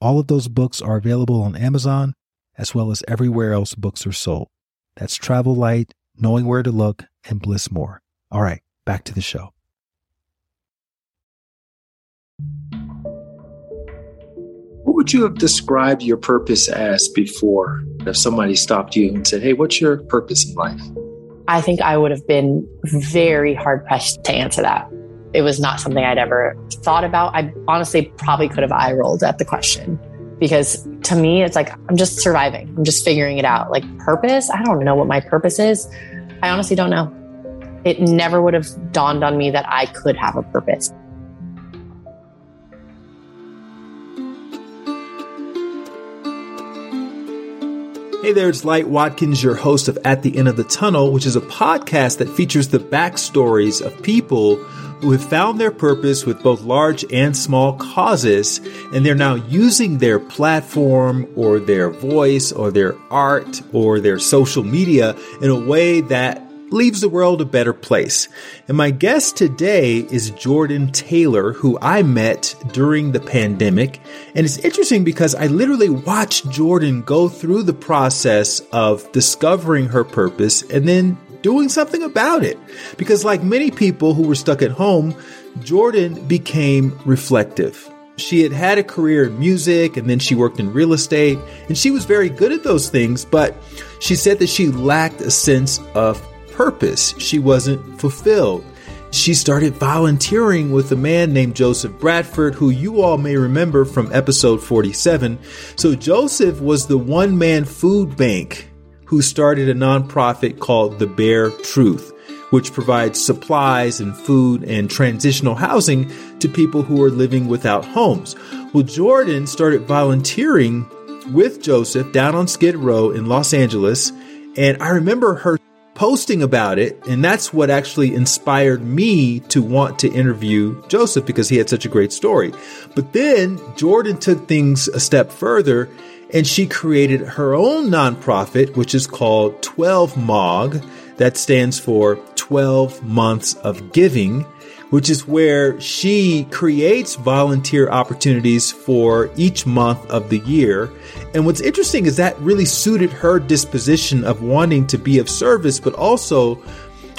All of those books are available on Amazon as well as everywhere else books are sold. That's Travel Light, Knowing Where to Look, and Bliss More. All right, back to the show. What would you have described your purpose as before? If somebody stopped you and said, Hey, what's your purpose in life? I think I would have been very hard pressed to answer that. It was not something I'd ever thought about. I honestly probably could have eye rolled at the question because to me, it's like I'm just surviving. I'm just figuring it out. Like purpose, I don't know what my purpose is. I honestly don't know. It never would have dawned on me that I could have a purpose. Hey there, it's Light Watkins, your host of At the End of the Tunnel, which is a podcast that features the backstories of people who have found their purpose with both large and small causes, and they're now using their platform or their voice or their art or their social media in a way that leaves the world a better place. And my guest today is Jordyn Taylor, who I met during the pandemic. And it's interesting because I literally watched Jordyn go through the process of discovering her purpose and then doing something about it. Because like many people who were stuck at home, Jordyn became reflective. She had had a career in music and then she worked in real estate and she was very good at those things, but she said that she lacked a sense of purpose. She wasn't fulfilled. She started volunteering with a man named Joseph Bradford, who you all may remember from episode 47. So, Joseph was the one man food bank who started a nonprofit called The Bare Truth, which provides supplies and food and transitional housing to people who are living without homes. Well, Jordyn started volunteering with Joseph down on Skid Row in Los Angeles. And I remember her posting about it. And that's what actually inspired me to want to interview Joseph because he had such a great story. But then Jordyn took things a step further and she created her own nonprofit, which is called 12 MOG. That stands for 12 Months of Giving which is where she creates volunteer opportunities for each month of the year. And what's interesting is that really suited her disposition of wanting to be of service, but also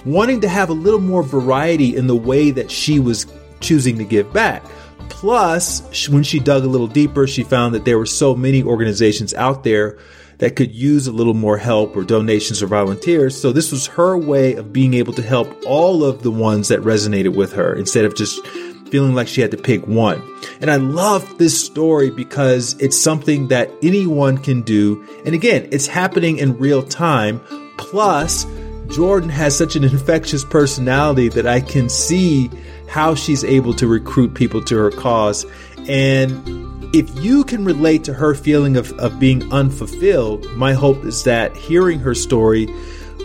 wanting to have a little more variety in the way that she was choosing to give back. Plus, when she dug a little deeper, she found that there were so many organizations out there that could use a little more help or donations or volunteers. So this was her way of being able to help all of the ones that resonated with her instead of just feeling like she had to pick one. And I love this story because it's something that anyone can do. And again, it's happening in real time. Plus, Jordyn has such an infectious personality that I can see how she's able to recruit people to her cause. And if you can relate to her feeling of, of being unfulfilled, my hope is that hearing her story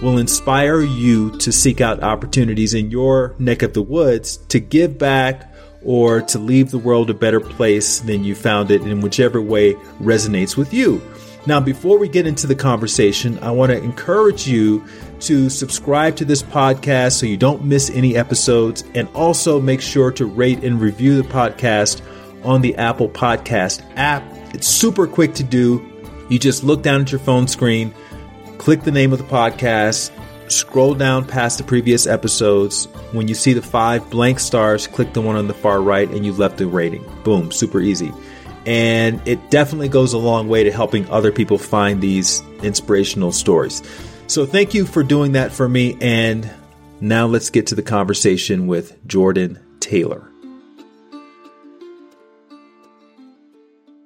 will inspire you to seek out opportunities in your neck of the woods to give back or to leave the world a better place than you found it in whichever way resonates with you. Now, before we get into the conversation, I want to encourage you to subscribe to this podcast so you don't miss any episodes, and also make sure to rate and review the podcast on the Apple Podcast app. It's super quick to do. You just look down at your phone screen, click the name of the podcast, scroll down past the previous episodes. When you see the five blank stars, click the one on the far right and you've left a rating. Boom, super easy. And it definitely goes a long way to helping other people find these inspirational stories. So thank you for doing that for me. And now let's get to the conversation with Jordyn Taylor.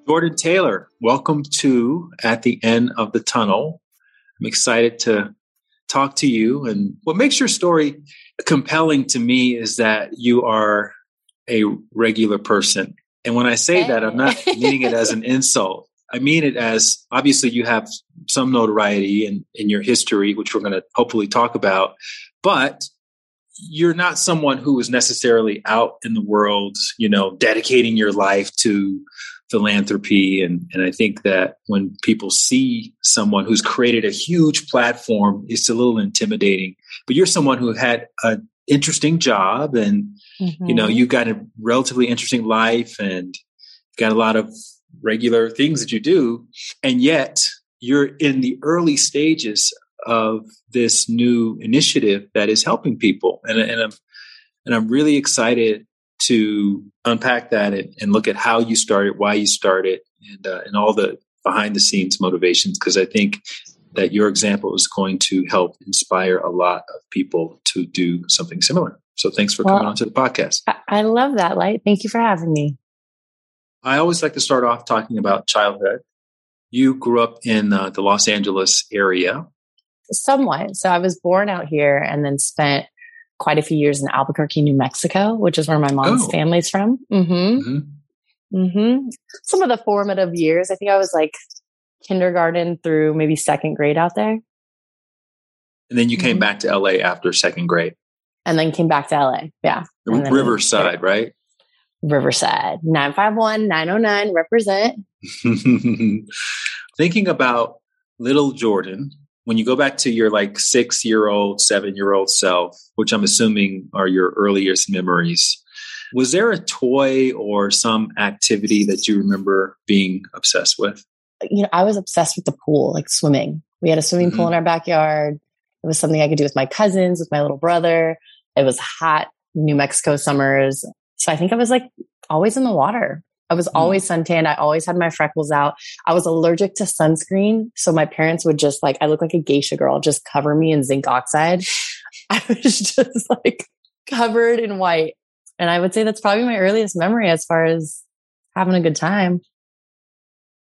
Jordyn Taylor, welcome to At the End of the Tunnel. I'm excited to talk to you. And what makes your story compelling to me is that you are a regular person. And when I say that, I'm not meaning it as an insult. I mean it as obviously you have some notoriety in, in your history, which we're going to hopefully talk about, but you're not someone who is necessarily out in the world, you know, dedicating your life to philanthropy. And, and I think that when people see someone who's created a huge platform, it's a little intimidating. But you're someone who had an interesting job and, mm-hmm. you know, mm-hmm. you've got a relatively interesting life and got a lot of regular things that you do. And yet you're in the early stages of this new initiative that is helping people. And, and I'm, and I'm really excited to unpack that and, and, look at how you started, why you started, and uh, and all the behind the scenes motivations. Because I think that your example is going to help inspire a lot of people to do something similar. So thanks for well, coming on to the podcast. I love that, Light. Thank you for having me. I always like to start off talking about childhood. You grew up in uh, the Los Angeles area. Somewhat. So I was born out here and then spent quite a few years in Albuquerque, New Mexico, which is where my mom's oh. family's from. Mm-hmm. Mm-hmm. Mm-hmm. Some of the formative years, I think I was like kindergarten through maybe second grade out there. And then you came mm-hmm. back to LA after second grade. And then came back to LA. Yeah. Riverside, right? Riverside. 951 909 represent. Thinking about little Jordyn, when you go back to your like six year old, seven year old self, which I'm assuming are your earliest memories, was there a toy or some activity that you remember being obsessed with? You know, I was obsessed with the pool, like swimming. We had a swimming mm-hmm. pool in our backyard. It was something I could do with my cousins, with my little brother. It was hot New Mexico summers. So I think I was like always in the water. I was mm. always suntanned. I always had my freckles out. I was allergic to sunscreen. So my parents would just like, I look like a geisha girl, just cover me in zinc oxide. I was just like covered in white. And I would say that's probably my earliest memory as far as having a good time.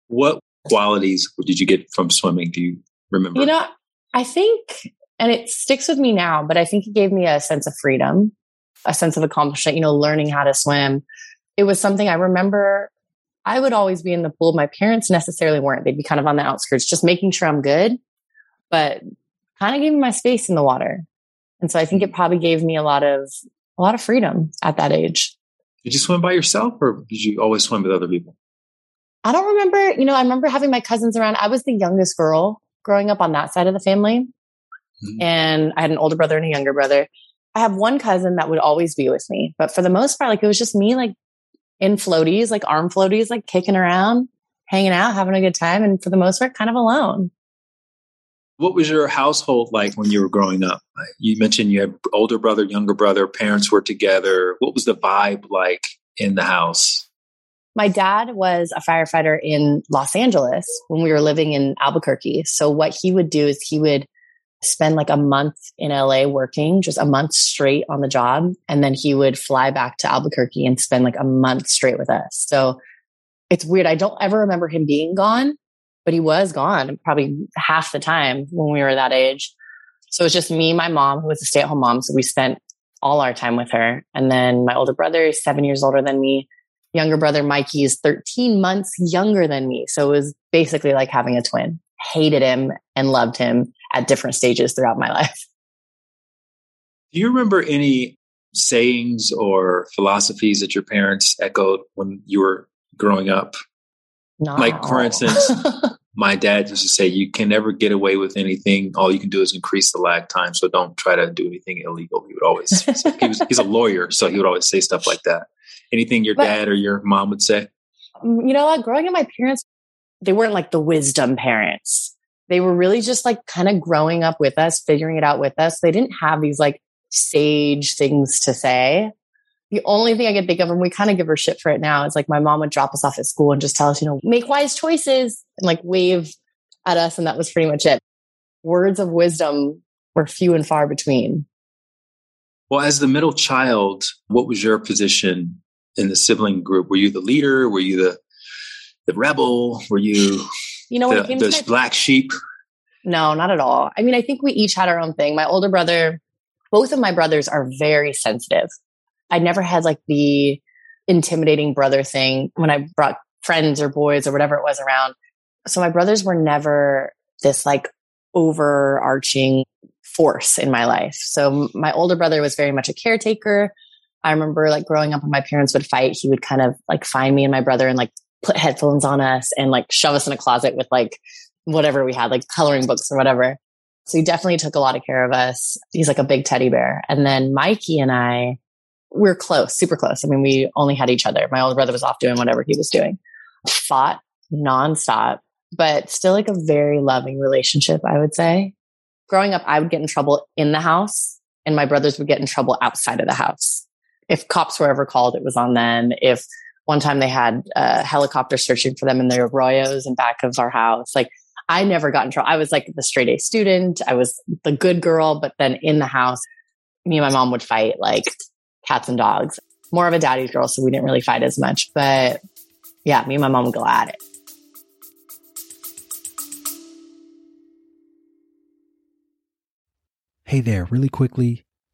What qualities did you get from swimming? Do you remember? You know, I think, and it sticks with me now, but I think it gave me a sense of freedom, a sense of accomplishment, you know, learning how to swim it was something I remember I would always be in the pool. My parents necessarily weren't. They'd be kind of on the outskirts, just making sure I'm good, but kind of gave me my space in the water. And so I think it probably gave me a lot of a lot of freedom at that age. Did you swim by yourself or did you always swim with other people? I don't remember, you know, I remember having my cousins around. I was the youngest girl growing up on that side of the family. Mm-hmm. And I had an older brother and a younger brother. I have one cousin that would always be with me, but for the most part, like it was just me, like in floaties, like arm floaties, like kicking around, hanging out, having a good time, and for the most part, kind of alone. What was your household like when you were growing up? You mentioned you had older brother, younger brother, parents were together. What was the vibe like in the house? My dad was a firefighter in Los Angeles when we were living in Albuquerque. So what he would do is he would spend like a month in LA working, just a month straight on the job. And then he would fly back to Albuquerque and spend like a month straight with us. So it's weird. I don't ever remember him being gone, but he was gone probably half the time when we were that age. So it was just me, my mom, who was a stay at home mom. So we spent all our time with her. And then my older brother is seven years older than me. Younger brother, Mikey, is 13 months younger than me. So it was basically like having a twin. Hated him and loved him at different stages throughout my life. Do you remember any sayings or philosophies that your parents echoed when you were growing up? No. Like, for instance, my dad used to say, You can never get away with anything. All you can do is increase the lag time. So don't try to do anything illegal. He would always, he was, he's a lawyer. So he would always say stuff like that. Anything your but, dad or your mom would say? Mm, you know what? Growing up, my parents, they weren't like the wisdom parents they were really just like kind of growing up with us, figuring it out with us. They didn't have these like sage things to say. The only thing I can think of, and we kind of give her shit for it now, is like my mom would drop us off at school and just tell us, you know, make wise choices and like wave at us. And that was pretty much it. Words of wisdom were few and far between. Well, as the middle child, what was your position in the sibling group? Were you the leader? Were you the the rebel? Were you you know, the, the black sheep? No, not at all. I mean, I think we each had our own thing. My older brother, both of my brothers are very sensitive. I never had like the intimidating brother thing when I brought friends or boys or whatever it was around. So my brothers were never this like overarching force in my life. So my older brother was very much a caretaker. I remember like growing up when my parents would fight, he would kind of like find me and my brother and like put headphones on us and like shove us in a closet with like whatever we had, like coloring books or whatever. So he definitely took a lot of care of us. He's like a big teddy bear. And then Mikey and I, we're close, super close. I mean, we only had each other. My older brother was off doing whatever he was doing. Fought nonstop, but still like a very loving relationship, I would say. Growing up, I would get in trouble in the house and my brothers would get in trouble outside of the house. If cops were ever called, it was on them. If one time they had a helicopter searching for them in the arroyos in back of our house, like I never got in trouble. I was like the straight A student. I was the good girl, but then in the house, me and my mom would fight like cats and dogs. More of a daddy's girl, so we didn't really fight as much. But yeah, me and my mom would go at it. Hey there, really quickly.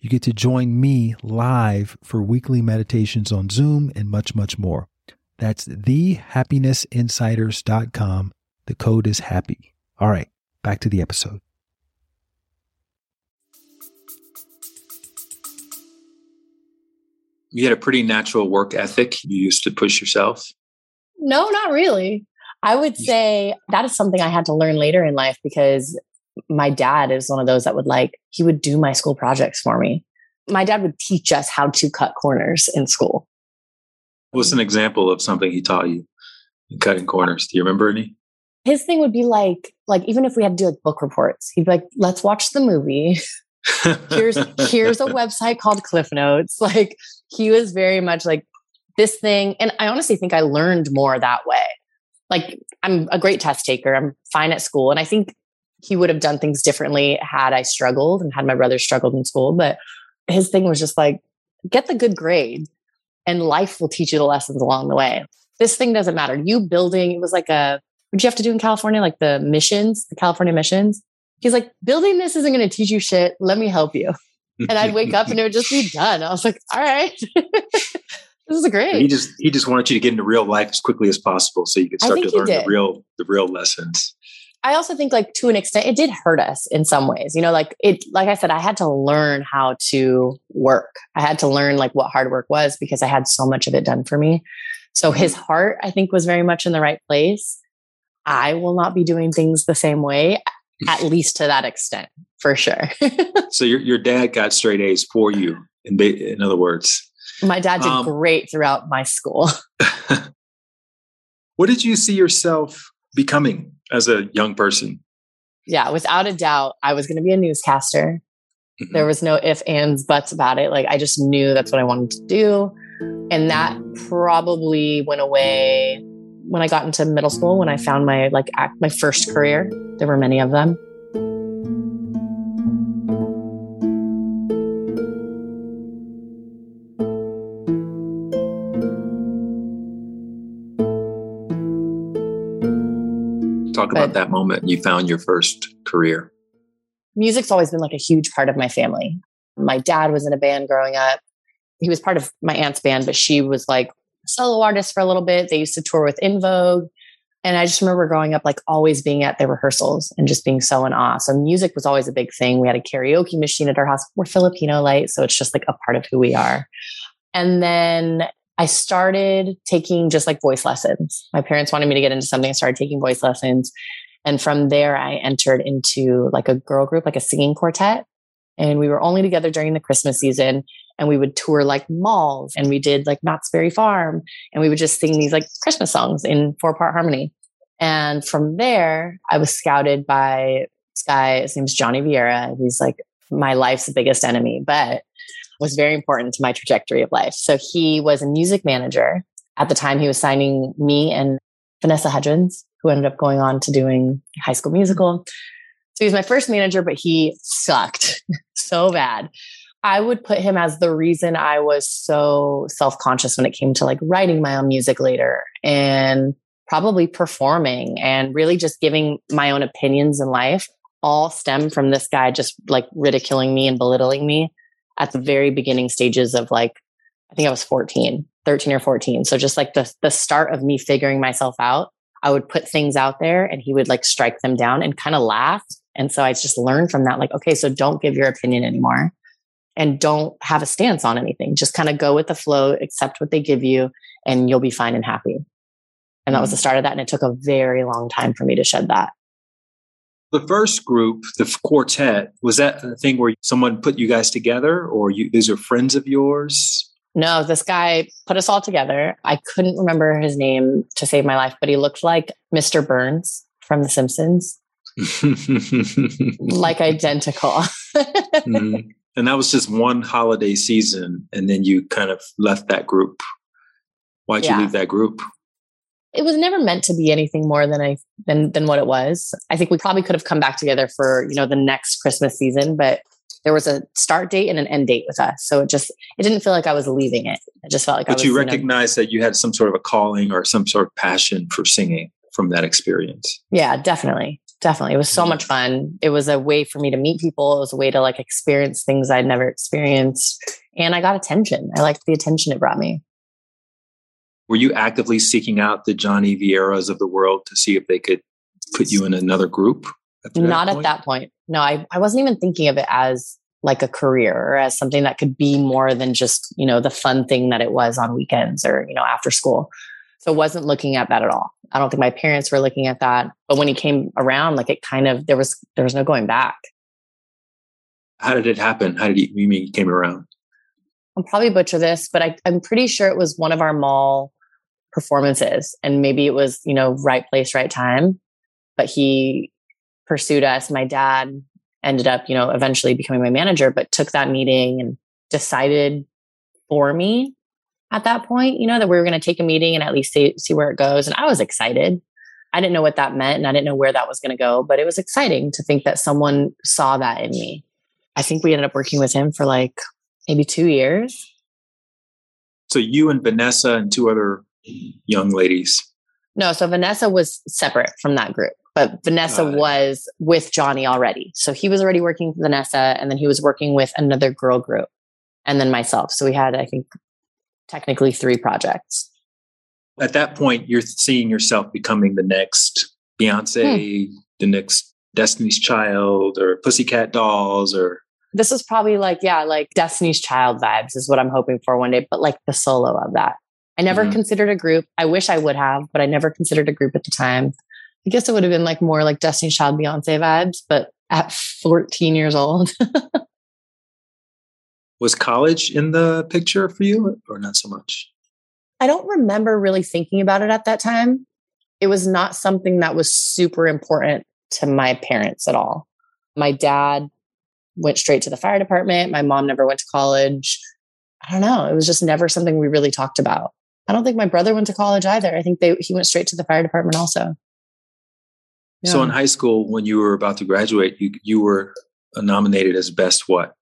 you get to join me live for weekly meditations on Zoom and much, much more. That's thehappinessinsiders.com. The code is happy. All right, back to the episode. you had a pretty natural work ethic. You used to push yourself. No, not really. I would say that is something I had to learn later in life because my dad is one of those that would like, he would do my school projects for me. My dad would teach us how to cut corners in school. What's an example of something he taught you cutting corners? Do you remember any? His thing would be like, like even if we had to do like book reports, he'd be like, let's watch the movie. here's here's a website called Cliff Notes. Like he was very much like this thing. And I honestly think I learned more that way. Like I'm a great test taker. I'm fine at school. And I think he would have done things differently had I struggled and had my brother struggled in school. But his thing was just like, get the good grade and life will teach you the lessons along the way. This thing doesn't matter. You building, it was like a, what you have to do in California? Like the missions, the California missions. He's like, building this isn't going to teach you shit. Let me help you and I'd wake up and it would just be done. I was like, all right, this is great. He just he just wanted you to get into real life as quickly as possible so you could start to learn the real the real lessons. I also think like to an extent it did hurt us in some ways. You know, like it like I said, I had to learn how to work. I had to learn like what hard work was because I had so much of it done for me. So his heart, I think, was very much in the right place. I will not be doing things the same way, at least to that extent for sure. so your your dad got straight A's for you. In in other words, my dad did um, great throughout my school. what did you see yourself becoming as a young person? Yeah, without a doubt, I was going to be a newscaster. Mm-hmm. There was no ifs, ands, buts about it. Like I just knew that's what I wanted to do. And that probably went away when I got into middle school, when I found my like act, my first career. There were many of them. Talk about that moment you found your first career. music's always been like a huge part of my family. My dad was in a band growing up. He was part of my aunt's band, but she was like solo artist for a little bit. They used to tour with En Vogue. And I just remember growing up, like always being at their rehearsals and just being so in awe. So music was always a big thing. We had a karaoke machine at our house. We're Filipino light. So it's just like a part of who we are. And then I started taking just like voice lessons. My parents wanted me to get into something. I started taking voice lessons. And from there, I entered into like a girl group, like a singing quartet. And we were only together during the Christmas season. And we would tour like malls and we did like Knott's Berry Farm. And we would just sing these like Christmas songs in four part harmony. And from there, I was scouted by this guy. His name's Johnny Vieira. He's like my life's biggest enemy, but was very important to my trajectory of life. So he was a music manager. At the time, he was signing me and Vanessa Hudgens, who ended up going on to doing High School Musical. So he was my first manager, but he sucked so bad. I would put him as the reason I was so self conscious when it came to like writing my own music later and probably performing and really just giving my own opinions in life all stem from this guy just like ridiculing me and belittling me at the very beginning stages of like I think I was 14, 13 or 14. So just like the the start of me figuring myself out, I would put things out there and he would like strike them down and kind of laugh. And so I just learned from that like okay, so don't give your opinion anymore and don't have a stance on anything. Just kind of go with the flow, accept what they give you and you'll be fine and happy. And that was the mm. start of that and it took a very long time for me to shed that. The first group, the quartet, was that a thing where someone put you guys together or you, these are friends of yours? No, this guy put us all together. I couldn't remember his name to save my life, but he looked like Mr. Burns from The Simpsons. like identical. mm-hmm. And that was just one holiday season. And then you kind of left that group. Why'd yeah. you leave that group? It was never meant to be anything more than I than than what it was. I think we probably could have come back together for, you know, the next Christmas season, but there was a start date and an end date with us. So it just it didn't feel like I was leaving it. It just felt like but I was, you recognize you know, that you had some sort of a calling or some sort of passion for singing from that experience. Yeah, definitely. Definitely. It was so much fun. It was a way for me to meet people. It was a way to like experience things I'd never experienced. And I got attention. I liked the attention it brought me were you actively seeking out the Johnny Vieiras of the world to see if they could put you in another group? At Not point? at that point. No, I, I wasn't even thinking of it as like a career or as something that could be more than just, you know, the fun thing that it was on weekends or, you know, after school. So wasn't looking at that at all. I don't think my parents were looking at that. But when he came around, like it kind of there was there was no going back. How did it happen? How did he, you mean he came around? I'll probably butcher this, but I, I'm pretty sure it was one of our mall performances and maybe it was you know right place right time but he pursued us. My dad ended up you know eventually becoming my manager but took that meeting and decided for me at that point you know that we were going to take a meeting and at least see, see where it goes and i was excited. I didn't know what that meant and i didn't know where that was going to go but it was exciting to think that someone saw that in me. I think we ended up working with him for like maybe two years. So you and vanessa and two other young ladies? No, so Vanessa was separate from that group, but Vanessa was with Johnny already. So he was already working with Vanessa, and then he was working with another girl group, and then myself. So we had, I think, technically three projects. At that point, you're seeing yourself becoming the next Beyonce, hmm. the next Destiny's Child, or Pussycat Dolls, or this is probably like yeah like destiny's child vibes is what i'm hoping for one day but like the solo of that I never mm-hmm. considered a group. I wish I would have, but I never considered a group at the time. I guess it would have been like more like Destiny Child Beyonce vibes, but at 14 years old. was college in the picture for you or not so much? I don't remember really thinking about it at that time. It was not something that was super important to my parents at all. My dad went straight to the fire department. My mom never went to college. I don't know. It was just never something we really talked about. I don't think my brother went to college either. I think they he went straight to the fire department also. Yeah. So in high school, when you were about to graduate, you you were nominated as best what,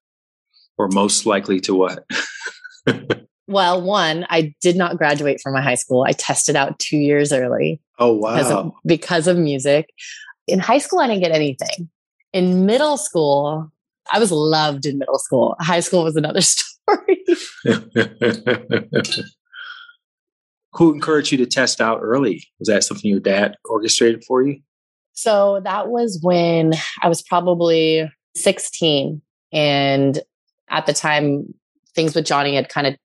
or most likely to what? well, one, I did not graduate from my high school. I tested out two years early. Oh wow! Because of, because of music. In high school, I didn't get anything. In middle school, I was loved in middle school. High school was another story. Who encouraged you to test out early? Was that something your dad orchestrated for you? So that was when I was probably 16. And at the time, things with Johnny had kind of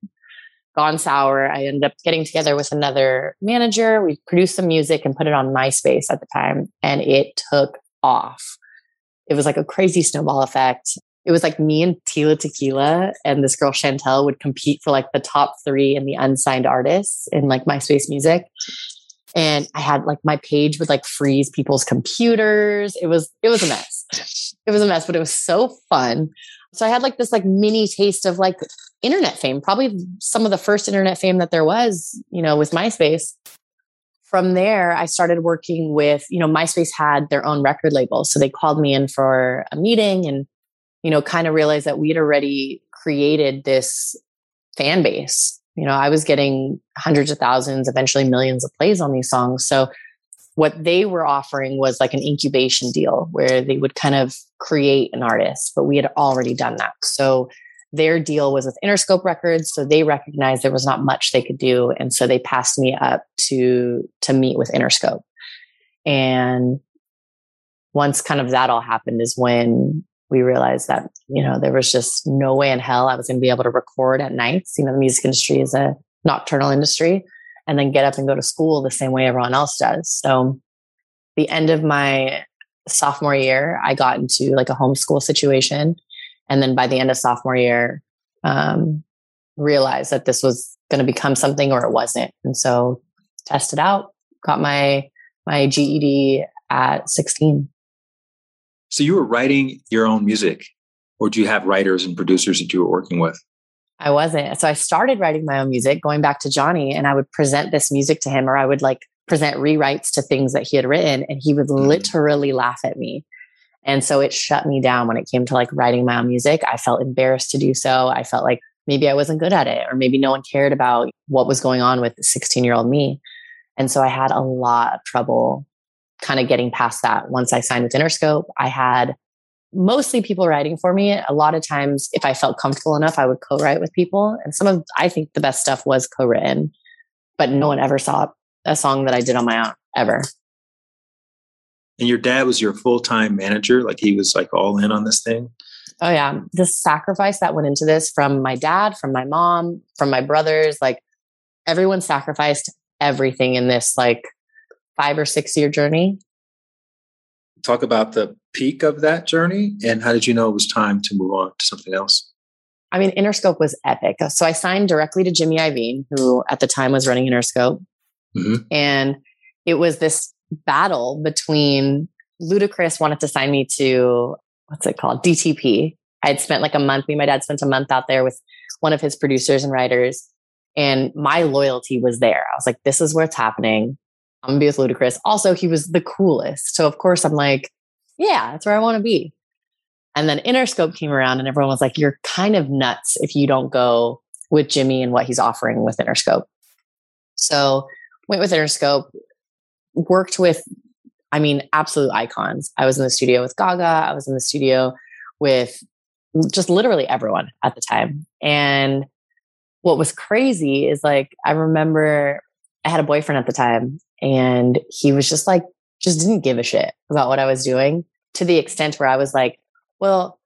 gone sour. I ended up getting together with another manager. We produced some music and put it on MySpace at the time, and it took off. It was like a crazy snowball effect. It was like me and Tila Tequila and this girl Chantel would compete for like the top three in the unsigned artists in like MySpace music. And I had like my page would like freeze people's computers. It was it was a mess. It was a mess, but it was so fun. So I had like this like mini taste of like internet fame, probably some of the first internet fame that there was, you know, with MySpace. From there, I started working with, you know, MySpace had their own record label. So they called me in for a meeting and, you know, kind of realized that we had already created this fan base. You know, I was getting hundreds of thousands, eventually millions of plays on these songs. So what they were offering was like an incubation deal where they would kind of create an artist, but we had already done that. So their deal was with Interscope Records, so they recognized there was not much they could do, and so they passed me up to to meet with Interscope. And once kind of that all happened is when we realized that you know there was just no way in hell I was going to be able to record at nights. You know, the music industry is a nocturnal industry, and then get up and go to school the same way everyone else does. So the end of my sophomore year, I got into like a homeschool situation. And then by the end of sophomore year, um, realized that this was going to become something or it wasn't. And so tested out, got my, my GED at 16. So you were writing your own music or do you have writers and producers that you were working with? I wasn't. So I started writing my own music, going back to Johnny, and I would present this music to him, or I would like present rewrites to things that he had written, and he would mm. literally laugh at me. And so it shut me down when it came to like writing my own music. I felt embarrassed to do so. I felt like maybe I wasn't good at it, or maybe no one cared about what was going on with the 16 year old me. And so I had a lot of trouble kind of getting past that. Once I signed with Interscope, I had mostly people writing for me. A lot of times, if I felt comfortable enough, I would co write with people. And some of, I think the best stuff was co written, but no one ever saw a song that I did on my own ever. And your dad was your full time manager? Like he was like all in on this thing? Oh, yeah. The sacrifice that went into this from my dad, from my mom, from my brothers, like everyone sacrificed everything in this like five or six year journey talk about the peak of that journey and how did you know it was time to move on to something else? I mean, Interscope was epic. So I signed directly to Jimmy Iovine, who at the time was running Interscope. Mm-hmm. And it was this battle between Ludacris wanted to sign me to what's it called? DTP. I had spent like a month, me and my dad spent a month out there with one of his producers and writers. And my loyalty was there. I was like, this is where it's happening. I'm gonna be with Ludacris. Also, he was the coolest. So of course I'm like, yeah, that's where I want to be. And then Interscope came around and everyone was like, you're kind of nuts if you don't go with Jimmy and what he's offering with Interscope. So went with Interscope, worked with, I mean, absolute icons. I was in the studio with Gaga. I was in the studio with just literally everyone at the time. And what was crazy is like, I remember I had a boyfriend at the time and he was just like, just didn't give a shit about what I was doing to the extent where I was like, well,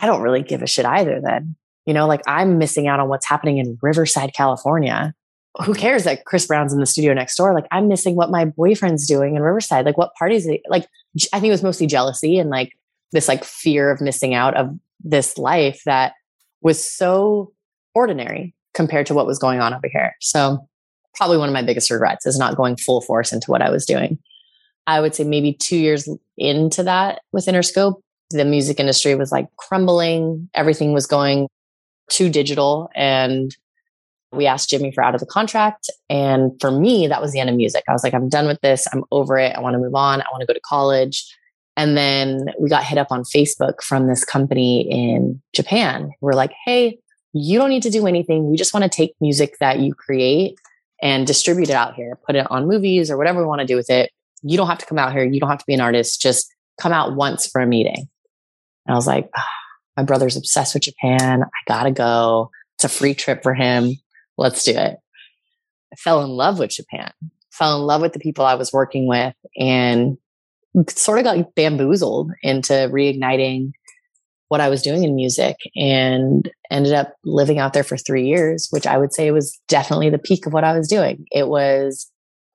I don't really give a shit either then. You know, like I'm missing out on what's happening in Riverside, California. Who uh-huh. cares that Chris Brown's in the studio next door? Like I'm missing what my boyfriend's doing in Riverside. Like what parties, like I think it was mostly jealousy and like this like fear of missing out of this life that was so ordinary compared to what was going on over here. So probably one of my biggest regrets is not going full force into what I was doing. I would say maybe two years into that with Interscope, the music industry was like crumbling. Everything was going too digital. And we asked Jimmy for out of the contract. And for me, that was the end of music. I was like, I'm done with this. I'm over it. I want to move on. I want to go to college. And then we got hit up on Facebook from this company in Japan. We're like, hey, you don't need to do anything. We just want to take music that you create and distribute it out here, put it on movies or whatever we want to do with it. You don't have to come out here. You don't have to be an artist. Just come out once for a meeting. And I was like, oh, my brother's obsessed with Japan. I gotta go. It's a free trip for him. Let's do it. I fell in love with Japan, fell in love with the people I was working with, and sort of got bamboozled into reigniting what I was doing in music and ended up living out there for three years, which I would say was definitely the peak of what I was doing. It was,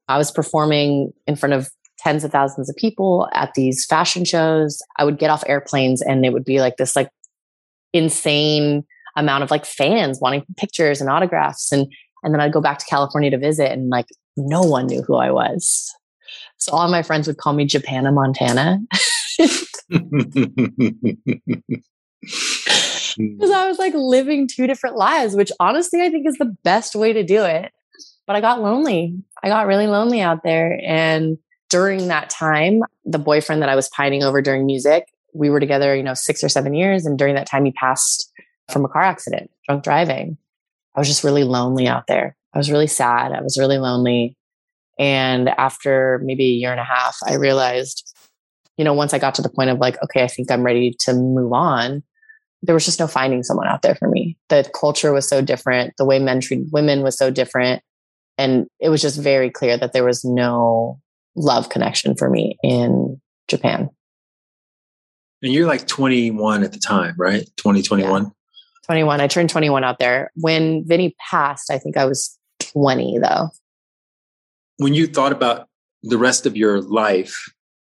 I was performing in front of tens of thousands of people at these fashion shows. I would get off airplanes and it would be like this like insane amount of like fans wanting pictures and autographs and and then I'd go back to California to visit and like no one knew who I was. So all my friends would call me Japana Montana. Because I was like living two different lives, which honestly I think is the best way to do it. But I got lonely. I got really lonely out there. And during that time, the boyfriend that I was pining over during music, we were together, you know, six or seven years. And during that time, he passed from a car accident, drunk driving. I was just really lonely out there. I was really sad. I was really lonely. And after maybe a year and a half, I realized, you know, once I got to the point of like, okay, I think I'm ready to move on, there was just no finding someone out there for me. The culture was so different. The way men treated women was so different. And it was just very clear that there was no love connection for me in Japan. And you're like 21 at the time, right? 2021? Yeah. 21. I turned 21 out there. When Vinny passed, I think I was 20 though. When you thought about the rest of your life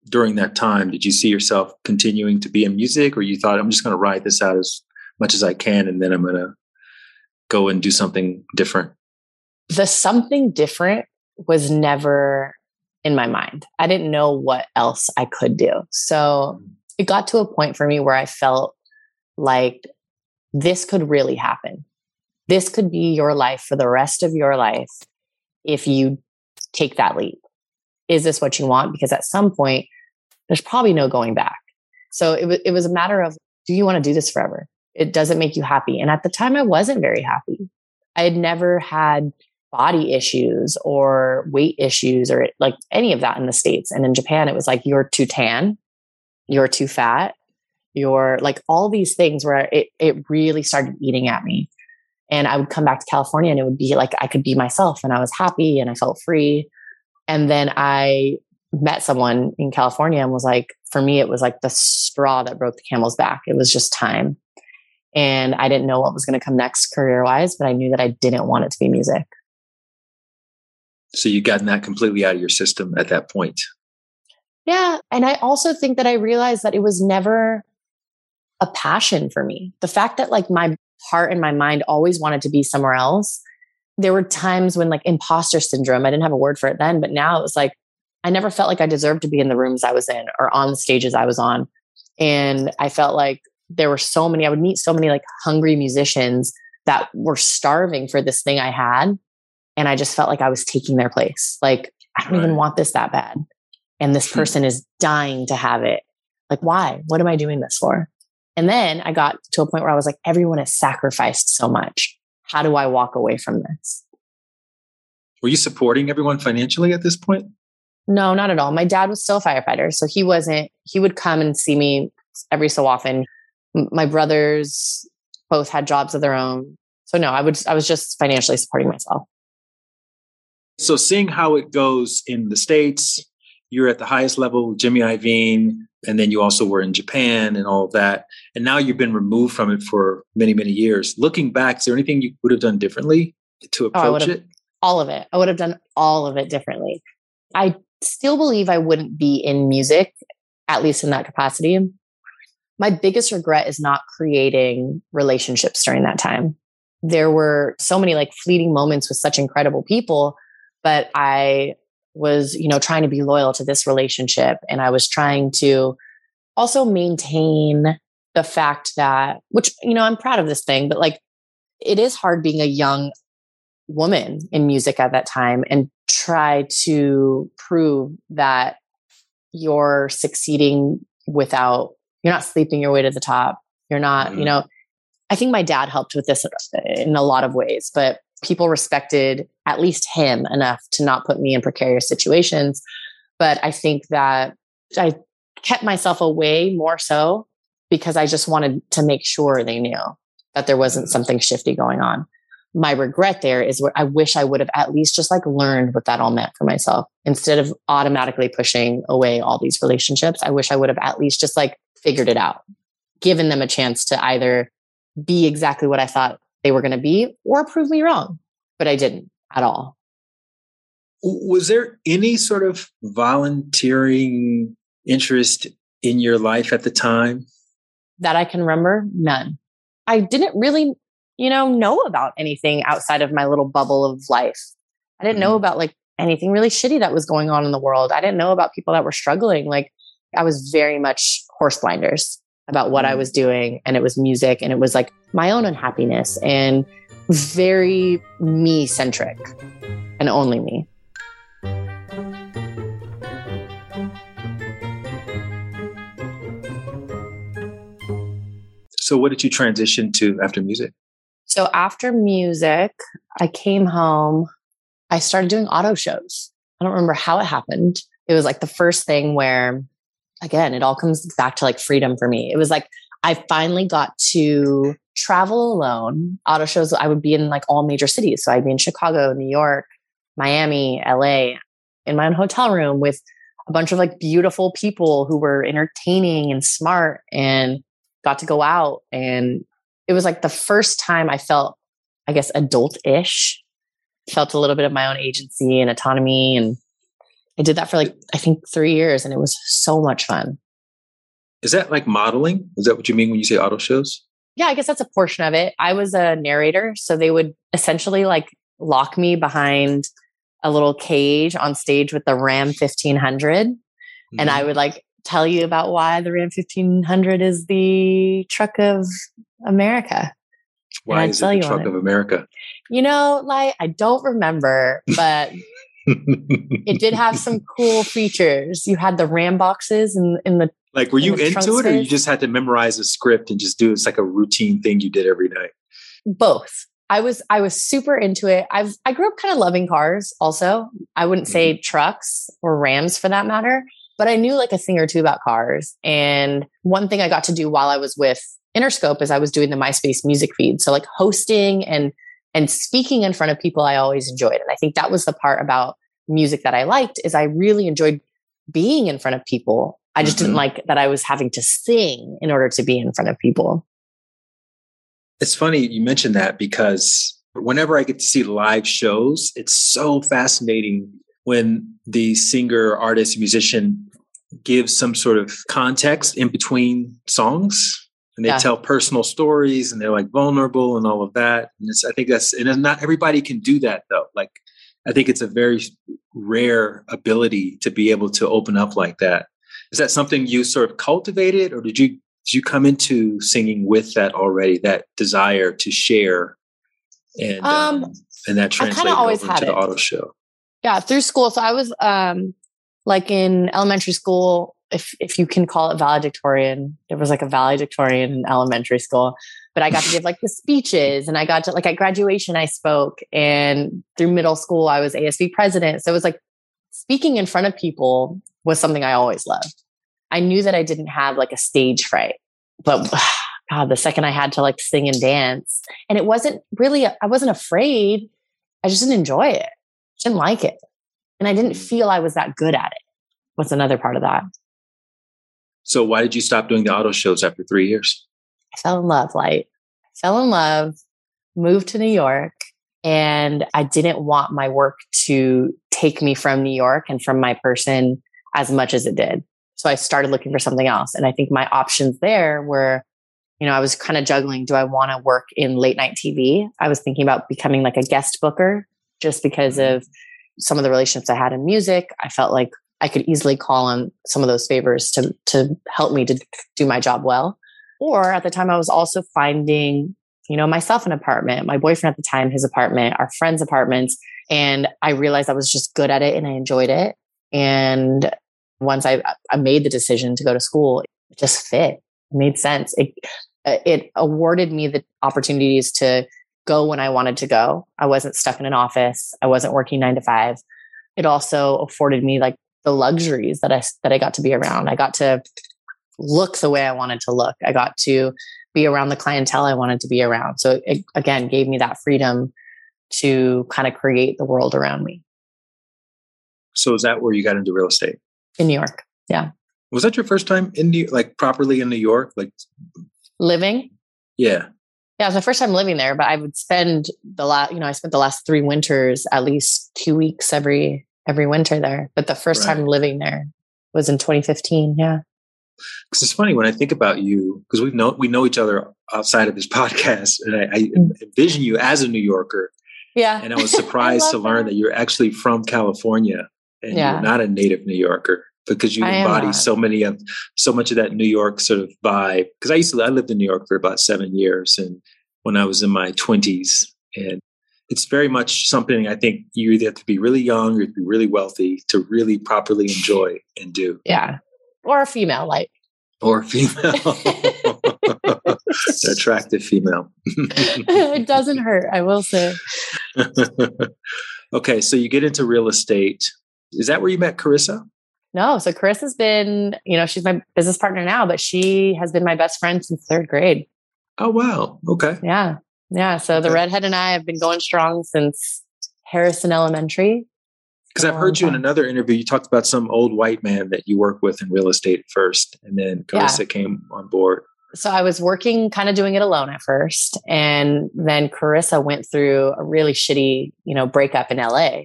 during that time, did you see yourself continuing to be in music or you thought, I'm just going to ride this out as much as I can and then I'm going to go and do something different? The something different was never in my mind. I didn't know what else I could do. So it got to a point for me where I felt like this could really happen. This could be your life for the rest of your life if you take that leap. Is this what you want? Because at some point, there's probably no going back. So it, was it was a matter of do you want to do this forever? It doesn't make you happy. And at the time, I wasn't very happy. I had never had body issues or weight issues or like any of that in the States. And in Japan, it was like, you're too tan, you're too fat, you're like all these things where it, it really started eating at me. And I would come back to California and it would be like I could be myself and I was happy and I felt free. And then I met someone in California and was like, for me, it was like the straw that broke the camel's back. It was just time. And I didn't know what was going to come next career wise, but I knew that I didn't want it to be music. So you gotten that completely out of your system at that point. Yeah. And I also think that I realized that it was never a passion for me. The fact that like my heart and my mind always wanted to be somewhere else. There were times when like imposter syndrome, I didn't have a word for it then, but now it was like I never felt like I deserved to be in the rooms I was in or on the stages I was on. And I felt like there were so many, I would meet so many like hungry musicians that were starving for this thing I had. And I just felt like I was taking their place. Like, I don't right. even want this that bad. And this hmm. person is dying to have it. Like, why? What am I doing this for? And then I got to a point where I was like, everyone has sacrificed so much. How do I walk away from this? Were you supporting everyone financially at this point? No, not at all. My dad was still a firefighter. So he wasn't, he would come and see me every so often. My brothers both had jobs of their own. So no, I would, I was just financially supporting myself. So seeing how it goes in the States, you're at the highest level, Jimmy Iovine, and then you also were in Japan and all of that. And now you've been removed from it for many, many years. Looking back, is there anything you would have done differently to oh, approach oh, it? All of it. I would have done all of it differently. I still believe I wouldn't be in music, at least in that capacity. My biggest regret is not creating relationships during that time. There were so many like fleeting moments with such incredible people, but I was, you know, trying to be loyal to this relationship. And I was trying to also maintain the fact that, which, you know, I'm proud of this thing, but like it is hard being a young woman in music at that time and try to prove that you're succeeding without, you're not sleeping your way to the top. You're not, mm-hmm. you know, I think my dad helped with this in a lot of ways, but people respected at least him enough to not put me in precarious situations. But I think that I kept myself away more so because I just wanted to make sure they knew that there wasn't something shifty going on. My regret there is what I wish I would have at least just like learned what that all meant for myself instead of automatically pushing away all these relationships. I wish I would have at least just like figured it out, given them a chance to either be exactly what I thought they were going to be or prove me wrong. But I didn't at all. Was there any sort of volunteering interest in your life at the time? That I can remember, none. I didn't really, you know, know about anything outside of my little bubble of life. I didn't know mm-hmm. about like anything really shitty that was going on in the world. I didn't know about people that were struggling. Like I was very much horse blinders about what I mm. was doing. And it was music and it was like my own unhappiness and very me centric and only me. So, what did you transition to after music? So, after music, I came home. I started doing auto shows. I don't remember how it happened. It was like the first thing where again, it all comes back to like freedom for me. It was like I finally got to travel alone. Auto shows, I would be in like all major cities. So I'd be in Chicago, New York, Miami, LA, in my own hotel room with a bunch of like beautiful people who were entertaining and smart and got to go out. And it was like the first time I felt, I guess, adult ish, felt a little bit of my own agency and autonomy and I did that for like, I think three years and it was so much fun. Is that like modeling? Is that what you mean when you say auto shows? Yeah, I guess that's a portion of it. I was a narrator. So they would essentially like lock me behind a little cage on stage with the Ram 1500. Mm-hmm. And I would like tell you about why the Ram 1500 is the truck of America. Why is it the truck of America? You know, like I don't remember, but it did have some cool features. You had the RAM boxes in, in the like were you into it or you just had to memorize a script and just do it's like a routine thing you did every night? Both. I was I was super into it. I've I grew up kind of loving cars also. I wouldn't say mm-hmm. trucks or Rams for that matter, but I knew like a thing or two about cars. And one thing I got to do while I was with Interscope is I was doing the MySpace music feed. So like hosting and and speaking in front of people i always enjoyed and i think that was the part about music that i liked is i really enjoyed being in front of people i just mm-hmm. didn't like that i was having to sing in order to be in front of people it's funny you mentioned that because whenever i get to see live shows it's so fascinating when the singer artist musician gives some sort of context in between songs and they yeah. tell personal stories and they're like vulnerable and all of that. And I think that's and not everybody can do that though. Like I think it's a very rare ability to be able to open up like that. Is that something you sort of cultivated, or did you did you come into singing with that already? That desire to share, and um, um and that translated always over to it. the auto show. Yeah, through school. So I was um like in elementary school if if you can call it valedictorian, there was like a valedictorian in elementary school. But I got to give like the speeches, and I got to like at graduation I spoke, and through middle school I was ASB president. So it was like speaking in front of people was something I always loved. I knew that I didn't have like a stage fright, but God, the second I had to like sing and dance, and it wasn't really I wasn't afraid. I just didn't enjoy it. I didn't like it, and I didn't feel I was that good at it. What's another part of that? So why did you stop doing the auto shows after three years? I fell in love, Light. I fell in love, moved to New York, and I didn't want my work to take me from New York and from my person as much as it did. So I started looking for something else. And I think my options there were, you know, I was kind of juggling do I want to work in late night TV? I was thinking about becoming like a guest booker just because mm-hmm. of some of the relationships I had in music. I felt like I could easily call on some of those favors to to help me to do my job well. Or at the time, I was also finding, you know, myself an apartment, my boyfriend at the time, his apartment, our friends' apartments, and I realized I was just good at it and I enjoyed it. And once I I made the decision to go to school, it just fit, it made sense. It it awarded me the opportunities to go when I wanted to go. I wasn't stuck in an office. I wasn't working nine to five. It also afforded me like the luxuries that I that I got to be around. I got to look the way I wanted to look. I got to be around the clientele I wanted to be around. So it again gave me that freedom to kind of create the world around me. So is that where you got into real estate? In New York. Yeah. Was that your first time in New like properly in New York? Like living? Yeah. Yeah, it was my first time living there, but I would spend the last, you know, I spent the last three winters at least two weeks every every winter there. But the first right. time living there was in 2015. Yeah. Because it's funny when I think about you, because we know we know each other outside of this podcast, and I, I mm. envision you as a New Yorker. Yeah. And I was surprised I to learn that. that. you're actually from California and yeah. you're not a native New Yorker because you embody so many of so much of that New York sort of vibe. Because I used to I lived in New York for about seven years, and when I was in my twenties, and it's very much something I think you either have to be really young or to be really wealthy to really properly enjoy and do. Yeah, or a female, like or female, attractive female. it doesn't hurt, I will say. okay, so you get into real estate. Is that where you met Carissa? No. So Chris has been, you know, she's my business partner now, but she has been my best friend since third grade. Oh, wow. Okay. Yeah. Yeah. So the redhead and I have been going strong since Harrison Elementary. Because I've heard you in another interview, you talked about some old white man that you work with in real estate first, and then Carissa yeah. came on board. So I was working, kind of doing it alone at first. And then Carissa went through a really shitty, you know, breakup in LA.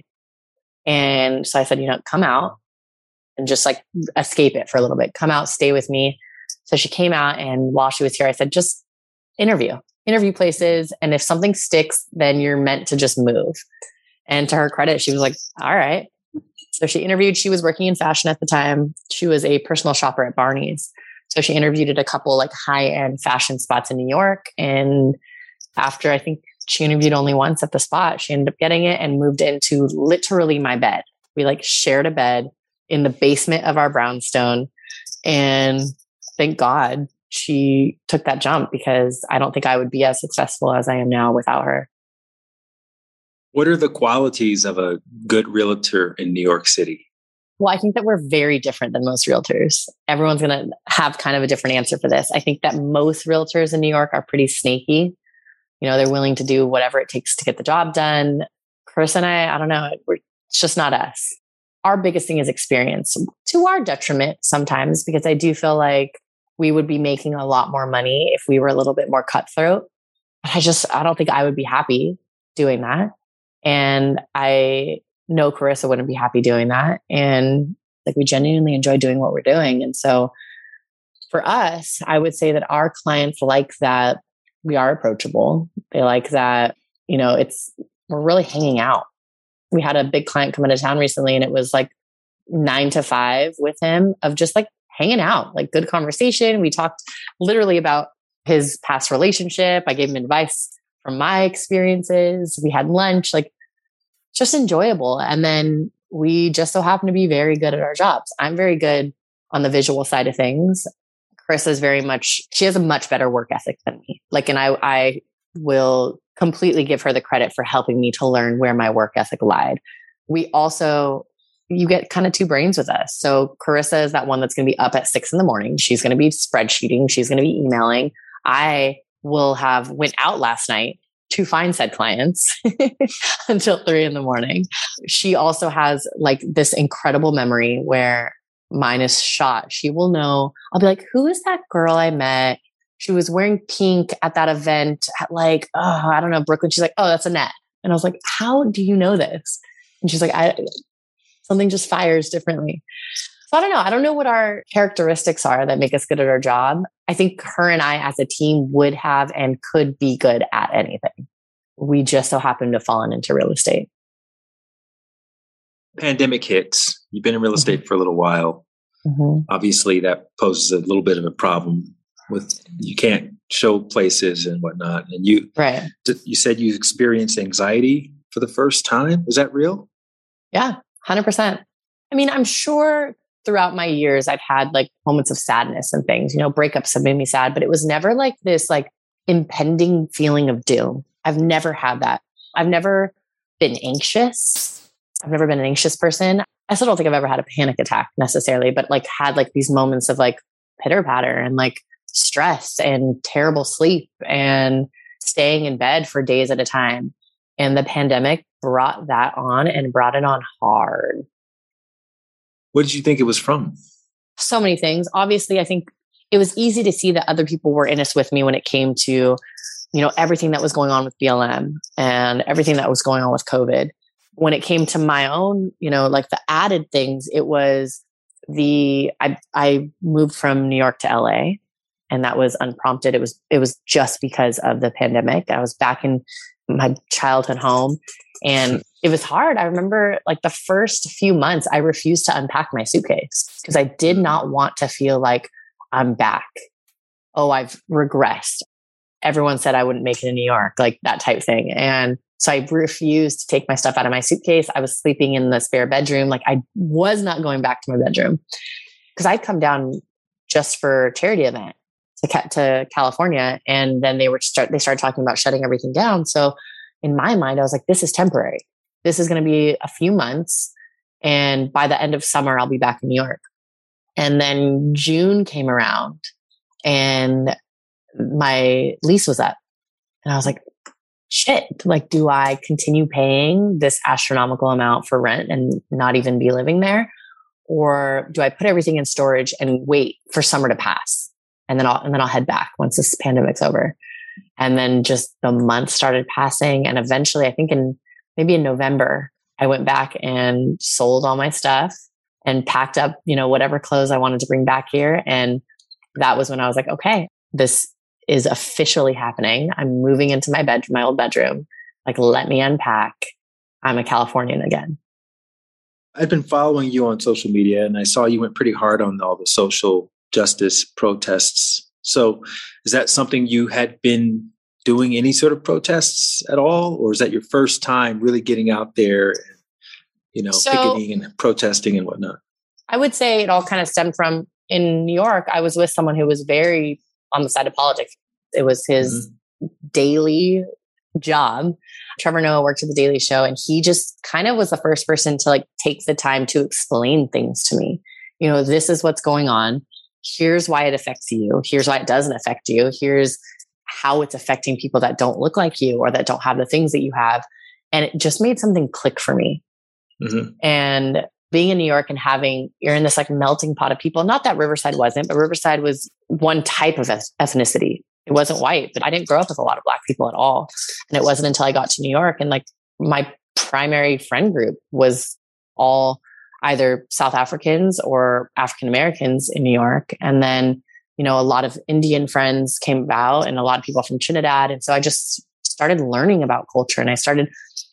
And so I said, you know, come out and just like escape it for a little bit. Come out, stay with me. So she came out, and while she was here, I said, just interview, interview places. And if something sticks, then you're meant to just move. And to her credit, she was like, all right. So she interviewed, she was working in fashion at the time. She was a personal shopper at Barney's. So she interviewed at a couple like high end fashion spots in New York. And after I think she interviewed only once at the spot, she ended up getting it and moved into literally my bed. We like shared a bed in the basement of our brownstone. And thank God she took that jump because I don't think I would be as successful as I am now without her. What are the qualities of a good realtor in New York City? Well, I think that we're very different than most realtors. Everyone's going to have kind of a different answer for this. I think that most realtors in New York are pretty snaky. You know, they're willing to do whatever it takes to get the job done. Chris and I, I don't know, it's just not us our biggest thing is experience to our detriment sometimes, because I do feel like we would be making a lot more money if we were a little bit more cutthroat. But I just, I don't think I would be happy doing that. And I know Carissa wouldn't be happy doing that. And like we genuinely enjoy doing what we're doing. And so for us, I would say that our clients like that we are approachable. They like that, you know, it's, we're really hanging out we had a big client come into town recently and it was like nine to five with him of just like hanging out, like good conversation. We talked literally about his past relationship. I gave him advice from my experiences. We had lunch, like just enjoyable. And then we just so happen to be very good at our jobs. I'm very good on the visual side of things. Chris is very much, she has a much better work ethic than me. Like, and I, I will completely give her the credit for helping me to learn where my work ethic lied. We also, you get kind of two brains with us. So Carissa is that one that's going to be up at six in the morning. She's going to be spreadsheeting. She's going to be emailing. I will have went out last night to find said clients until three in the morning. She also has like this incredible memory where mine is shot. She will know, I'll be like, who is that girl I met she was wearing pink at that event at like, oh, I don't know, Brooklyn. She's like, oh, that's Annette. And I was like, how do you know this? And she's like, I, something just fires differently. So I don't know. I don't know what our characteristics are that make us good at our job. I think her and I as a team would have and could be good at anything. We just so happen to have fallen into real estate. Pandemic hits. You've been in real estate mm-hmm. for a little while. Mm-hmm. Obviously, that poses a little bit of a problem with you can't show places and whatnot. And you, right? You said you experienced anxiety for the first time. Is that real? Yeah, hundred percent. I mean, I'm sure throughout my years I've had like moments of sadness and things. You know, breakups have made me sad, but it was never like this like impending feeling of doom. I've never had that. I've never been anxious. I've never been an anxious person. I still don't think I've ever had a panic attack necessarily, but like had like these moments of like pitter patter and like stress and terrible sleep and staying in bed for days at a time. And the pandemic brought that on and brought it on hard. What did you think it was from? So many things. Obviously, I think it was easy to see that other people were in us with me when it came to, you know, everything that was going on with BLM and everything that was going on with COVID. When it came to my own, you know, like the added things, it was the I I moved from New York to LA and that was unprompted. It was it was just because of the pandemic. I was back in my childhood home and it was hard. I remember like the first few months I refused to unpack my suitcase because I did not want to feel like I'm back. Oh, I've regressed. Everyone said I wouldn't make it in New York, like that type thing. And so I refused to take my stuff out of my suitcase. I was sleeping in the spare bedroom. Like I was not going back to my bedroom because I'd come down just for charity event to, to California. And then they were start, they started talking about shutting everything down. So in my mind, I was like, this is temporary. This is going to be a few months. And by the end of summer, I'll be back in New York. And then June came around and my lease was up. And I was like, shit, like, do I continue paying this astronomical amount for rent and not even be living there? Or do I put everything in storage and wait for summer to pass? And then I'll, and then I'll head back once this pandemic's over. And then just the month started passing. And eventually, I think in maybe in November, I went back and sold all my stuff and packed up, you know, whatever clothes I wanted to bring back here. And that was when I was like, okay, this is officially happening. I'm moving into my bed, my old bedroom. Like, let me unpack. I'm a Californian again. I've been following you on social media and I saw you went pretty hard on all the social justice protests. So, is that something you had been doing any sort of protests at all? Or is that your first time really getting out there you know, so, picketing and protesting and whatnot? I would say it all kind of stemmed from in New York, I was with someone who was very on the side of politics. It was his mm-hmm. daily job. Trevor Noah worked at the Daily Show and he just kind of was the first person to like take the time to explain things to me. You know, this is what's going on. Here's why it affects you. Here's why it doesn't affect you. Here's how it's affecting people that don't look like you or that don't have the things that you have. And it just made something click for me. Mm-hmm. And being in New York and having, you're in this like melting pot of people. Not that Riverside wasn't, but Riverside was one type of ethnicity. It wasn't white, but I didn't grow up with a lot of black people at all. And it wasn't until I got to New York and like my primary friend group was all either South Africans or African Americans in New York. And then, you know, a lot of Indian friends came about and a lot of people from Trinidad. And so I just started learning about culture and I started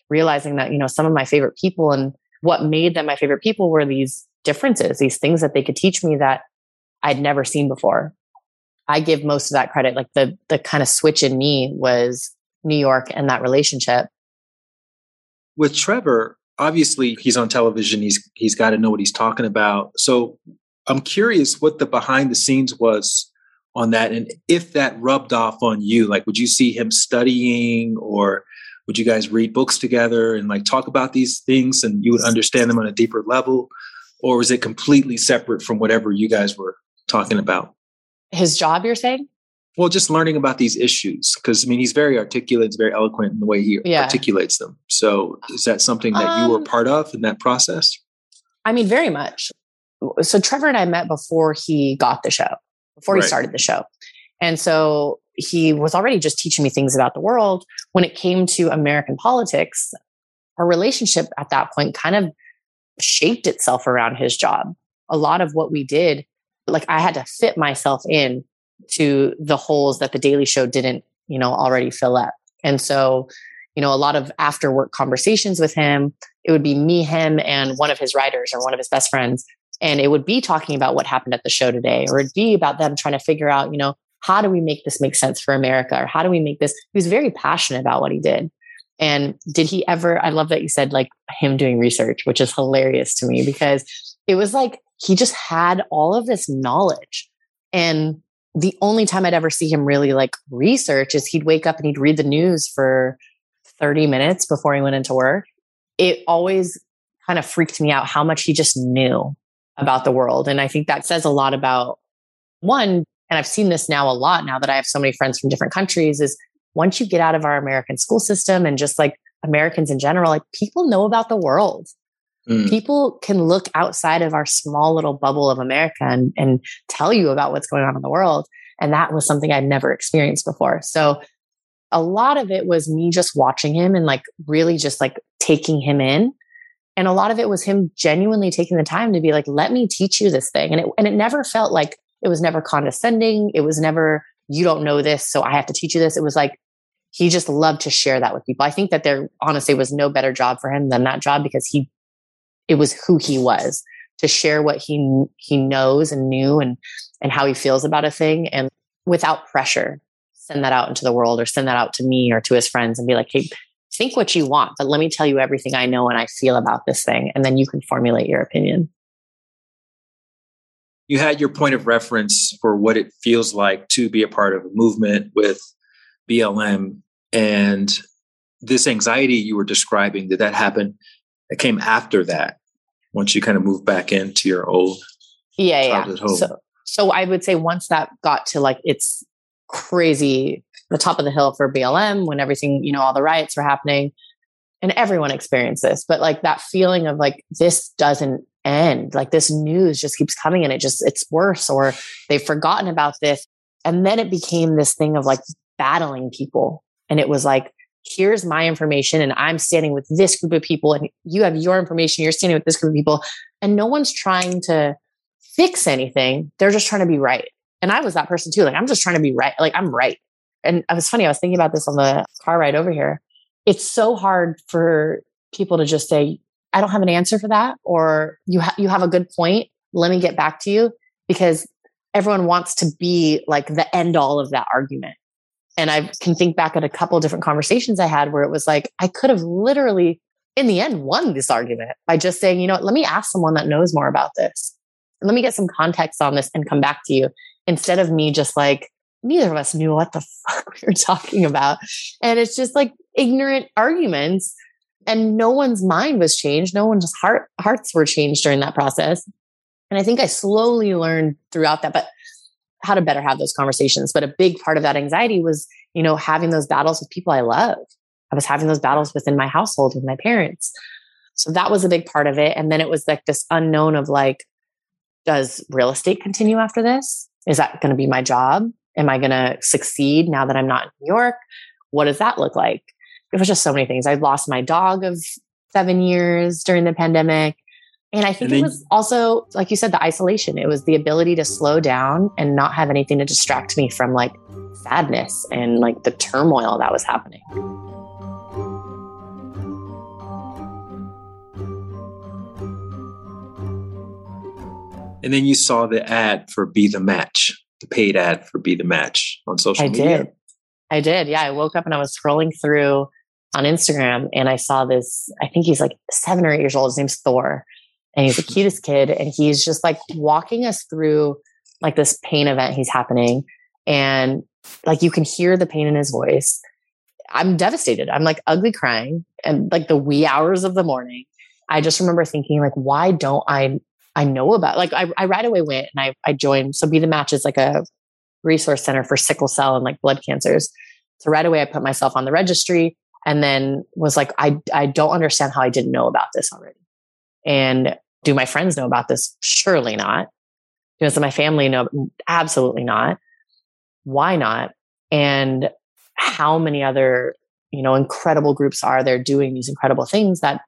realizing that, you know, some of my favorite people and what made them my favorite people were these differences, these things that they could teach me that I'd never seen before. I give most of that credit. Like the the kind of switch in me was New York and that relationship. With Trevor, obviously he's on television. He's he's got to know what he's talking about. So I'm curious what the behind the scenes was on that, and if that rubbed off on you. Like, would you see him studying, or would you guys read books together and like talk about these things and you would understand them on a deeper level or was it completely separate from whatever you guys were talking about his job you're saying well just learning about these issues because i mean he's very articulate he's very eloquent in the way he yeah. articulates them so is that something that um, you were um, part of in that process i mean very much so trevor and i met before he got the show before right. he started the show and so he was already just teaching me things about the world. When it came to American politics, our relationship at that point kind of shaped itself around his job. A lot of what we did, like I had to fit myself in to the holes that the Daily Show didn't, you know, already fill up. And so, you know, a lot of after work conversations with him, it would be me, him, and one of his writers or one of his best friends. And it would be talking about what happened at the show today, or it'd be about them trying to figure out, you know, how do we make this make sense for America? Or how do we make this? He was very passionate about what he did. And did he ever? I love that you said like him doing research, which is hilarious to me because it was like he just had all of this knowledge. And the only time I'd ever see him really like research is he'd wake up and he'd read the news for 30 minutes before he went into work. It always kind of freaked me out how much he just knew about the world. And I think that says a lot about one, and I've seen this now a lot now that I have so many friends from different countries, is once you get out of our American school system and just like Americans in general, like people know about the world. Mm. People can look outside of our small little bubble of America and, and tell you about what's going on in the world. And that was something I'd never experienced before. So a lot of it was me just watching him and like really just like taking him in. And a lot of it was him genuinely taking the time to be like, let me teach you this thing. And it, and it never felt like it was never condescending. It was never, you don't know this. So I have to teach you this. It was like, he just loved to share that with people. I think that there honestly was no better job for him than that job because he, it was who he was to share what he, he knows and knew and, and how he feels about a thing and without pressure send that out into the world or send that out to me or to his friends and be like, hey, think what you want, but let me tell you everything I know and I feel about this thing. And then you can formulate your opinion. You had your point of reference for what it feels like to be a part of a movement with BLM and this anxiety you were describing. Did that happen? It came after that once you kind of move back into your old yeah yeah home. so so i would say once that got to like its crazy the top of the hill for BLM when everything, you know, all the riots were happening and everyone experienced this. But like that feeling of like, this doesn't end. Like this news just keeps coming and it just, it's worse or they've forgotten about this. And then it became this thing of like battling people. And it was like, here's my information and I'm standing with this group of people and you have your information. You're standing with this group of people and no one's trying to fix anything. They're just trying to be right. And I was that person too. Like, I'm just trying to be right. Like, I'm right. And it was funny. I was thinking about this on the car ride over here. It's so hard for people to just say, I don't have an answer for that. Or you, ha- you have a good point. Let me get back to you because everyone wants to be like the end all of that argument. And I can think back at a couple different conversations I had where it was like, I could have literally, in the end, won this argument by just saying, you know, let me ask someone that knows more about this. Let me get some context on this and come back to you instead of me just like, neither of us knew what the fuck we were talking about. And it's just like ignorant arguments. And no one's mind was changed. No one's heart hearts were changed during that process. And I think I slowly learned throughout that, but how to better have those conversations. But a big part of that anxiety was, you know, having those battles with people I love. I was having those battles within my household with my parents. So that was a big part of it. And then it was like this unknown of like, does real estate continue after this? Is that going to be my job? Am I going to succeed now that I'm not in New York? What does that look like? It was just so many things. I lost my dog of seven years during the pandemic. And I think and it was also, like you said, the isolation. It was the ability to slow down and not have anything to distract me from like sadness and like the turmoil that was happening. And then you saw the ad for Be the Match, the paid ad for Be the Match on social I media. did. I did. Yeah. I woke up and I was scrolling through on Instagram and I saw this. I think he's like seven or eight years old. His name's Thor. And he's the cutest kid. And he's just like walking us through like this pain event he's happening. And like you can hear the pain in his voice. I'm devastated. I'm like ugly crying and like the wee hours of the morning. I just remember thinking, like, why don't I I know about. Like I, I right away went and I, I joined. So Be the Match is like a resource center for sickle cell and like blood cancers. So right away I put myself on the registry and then was like, I, I don't understand how I didn't know about this already. And do my friends know about this? Surely not. Does my family know? Absolutely not. Why not? And how many other, you know, incredible groups are there doing these incredible things that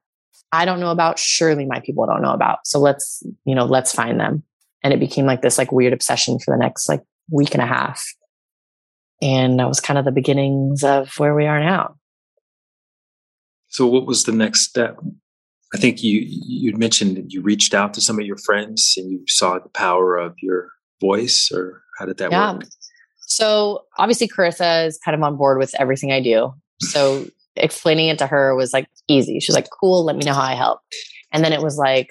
I don't know about, surely my people don't know about. So let's, you know, let's find them. And it became like this like weird obsession for the next like week and a half. And that was kind of the beginnings of where we are now. So what was the next step? I think you you mentioned that you reached out to some of your friends and you saw the power of your voice or how did that yeah. work? So obviously Carissa is kind of on board with everything I do. So explaining it to her was like easy. She's like, cool, let me know how I help. And then it was like,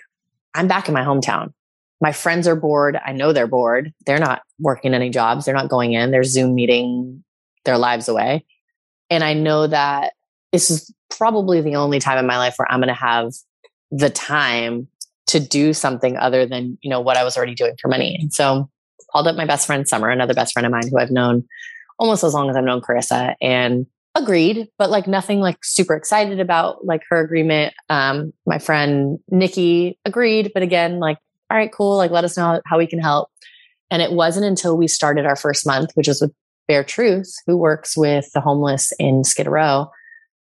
I'm back in my hometown. My friends are bored. I know they're bored. They're not working any jobs. They're not going in. They're Zoom meeting their lives away. And I know that this is probably the only time in my life where I'm going to have the time to do something other than, you know, what I was already doing for money. And so called up my best friend Summer, another best friend of mine who I've known almost as long as I've known Carissa, and agreed, but like nothing like super excited about like her agreement. Um, my friend Nikki agreed, but again, like, all right, cool. Like, let us know how we can help. And it wasn't until we started our first month, which was with Bare Truth, who works with the homeless in Skid Row.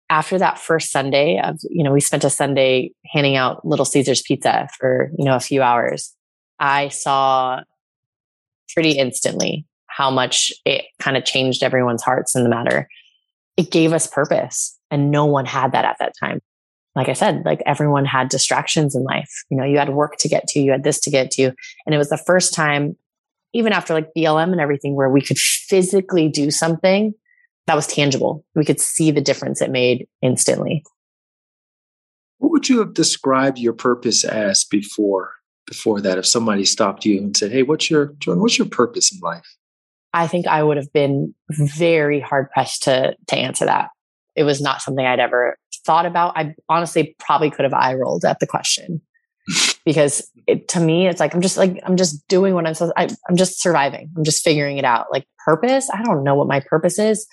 After that first Sunday of, you know, we spent a Sunday handing out Little Caesars pizza for, you know, a few hours. I saw pretty instantly how much it kind of changed everyone's hearts in the matter it gave us purpose and no one had that at that time like i said like everyone had distractions in life you know you had work to get to you had this to get to and it was the first time even after like blm and everything where we could physically do something that was tangible we could see the difference it made instantly what would you have described your purpose as before before that if somebody stopped you and said hey what's your what's your purpose in life I think I would have been very hard pressed to to answer that. It was not something I'd ever thought about. I honestly probably could have eye rolled at the question because it, to me, it's like I'm just like I'm just doing what I'm supposed. I, I'm just surviving. I'm just figuring it out. Like purpose, I don't know what my purpose is.